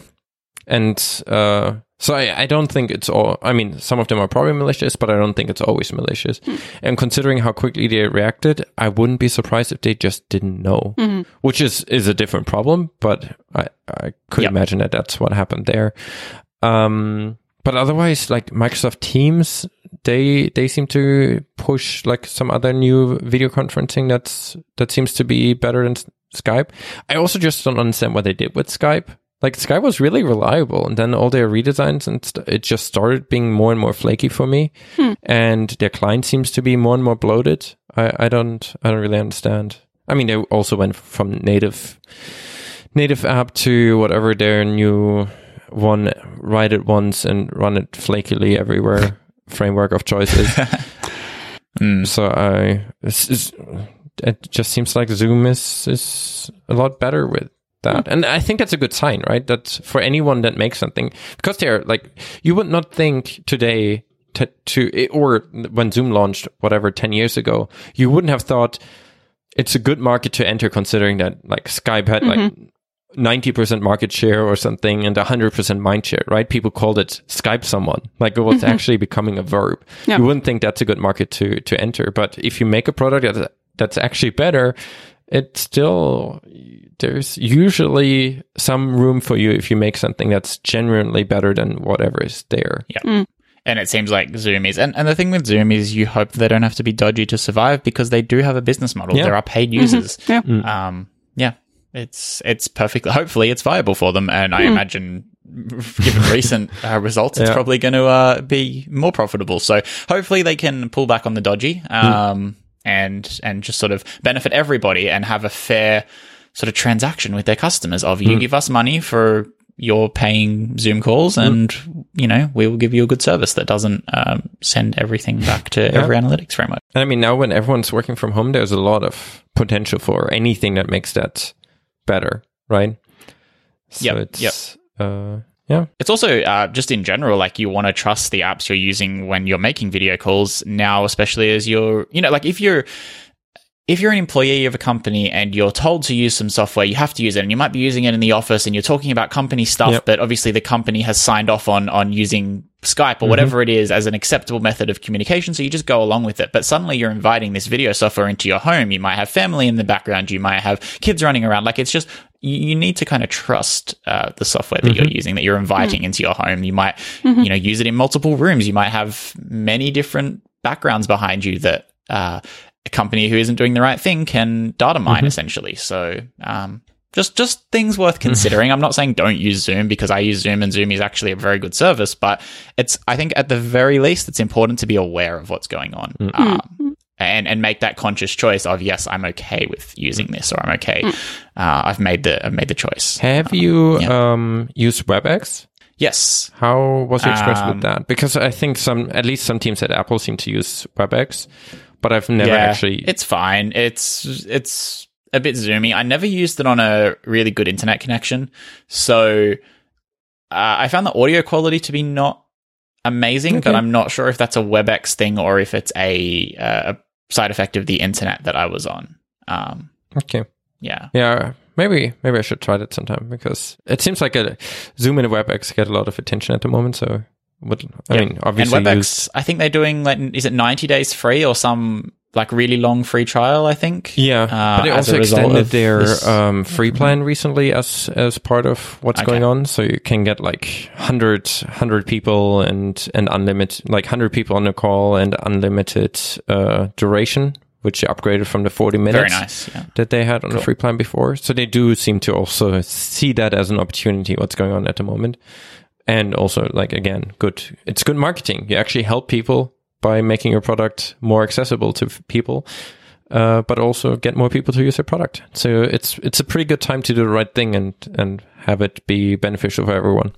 and uh, so I, I don't think it's all. I mean, some of them are probably malicious, but I don't think it's always malicious. And considering how quickly they reacted, I wouldn't be surprised if they just didn't know, which is is a different problem. But I I could Yep. imagine that that's what happened there. Um, but otherwise, like Microsoft Teams, they they seem to push like some other new video conferencing that's that seems to be better than Skype. I also just don't understand what they did with Skype. Like Skype was really reliable, and then all their redesigns and st- it just started being more and more flaky for me. And their client seems to be more and more bloated. I, I don't I don't really understand. I mean, they also went from native native app to whatever their new one write it once and run it flakily everywhere framework of choice is. Mm. So I, it's, it's, it just seems like Zoom is is a lot better with that, hmm. and I think that's a good sign, right? That for anyone that makes something, because they're like, you would not think today to, to eh, or when Zoom launched, whatever, ten years ago, you wouldn't have thought it's a good market to enter, considering that like Skype had like mm-hmm. 90% market share or something and 100% mind share, right? People called it Skype someone. Like it was mm-hmm. actually becoming a verb. Yeah. You wouldn't think that's a good market to, to enter. But if you make a product that's, that's actually better, it's still, there's usually some room for you if you make something that's genuinely better than whatever is there. Yeah. And it seems like Zoom is. And, and the thing with Zoom is you hope they don't have to be dodgy to survive because they do have a business model. Yeah. There are paid users. Yeah. Um, yeah. It's it's perfectly. Hopefully, it's viable for them, and I imagine, given recent uh, results, it's Yeah. probably going to uh, be more profitable. So hopefully, they can pull back on the dodgy, um, and and just sort of benefit everybody and have a fair sort of transaction with their customers. Of you give us money for your paying Zoom calls, and you know we will give you a good service that doesn't um, send everything back to every analytics framework. And I mean, now when everyone's working from home, there's a lot of potential for anything that makes that better, right? So Yep, it's, yep. Uh, yeah. It's also uh, just in general, like you want to trust the apps you're using when you're making video calls now, especially as you're, you know, like if you're, if you're an employee of a company and you're told to use some software, you have to use it, and you might be using it in the office, and you're talking about company stuff, Yep. but obviously the company has signed off on on using Skype or whatever it is as an acceptable method of communication, so you just go along with it. But suddenly you're inviting this video software into your home. You might have family in the background, you might have kids running around. Like it's just you, you need to kind of trust uh, the software that you're using that you're inviting into your home. You might you know use it in multiple rooms. You might have many different backgrounds behind you that. Uh, a company who isn't doing the right thing can data mine essentially. So, um, just just things worth considering. I'm not saying don't use Zoom because I use Zoom and Zoom is actually a very good service, but it's I think at the very least it's important to be aware of what's going on. Um, and, and make that conscious choice of yes, I'm okay with using this, or I'm okay. Uh, I've made the I've made the choice. Have you yeah. um, used WebEx? Yes, How was your experience Um, with that? Because I think some, at least some teams at Apple seem to use WebEx, but I've never actually. It's fine. It's it's a bit zoomy. I never used it on a really good internet connection, so uh, I found the audio quality to be not amazing. But I'm not sure if that's a WebEx thing or if it's a, uh, a side effect of the internet that I was on. Um, okay. yeah, Yeah, maybe maybe I should try that sometime because it seems like a Zoom and WebEx get a lot of attention at the moment. So, would I mean, obviously and WebEx. I think they're doing like is it 90 days free or some like really long free trial? I think. yeah, uh, but they as also extended their Mm-hmm. um, free plan recently as as part of what's Okay. going on. So you can get like 100, 100 people and and unlimited like hundred people on the call and unlimited uh, duration, which upgraded from the forty minutes. Nice. Yeah. that they had on the free plan before. So they do seem to also see that as an opportunity, what's going on at the moment. And also, like, again, good. It's good marketing. You actually help people by making your product more accessible to people, uh, but also get more people to use your product. So it's, it's a pretty good time to do the right thing and, and have it be beneficial for everyone.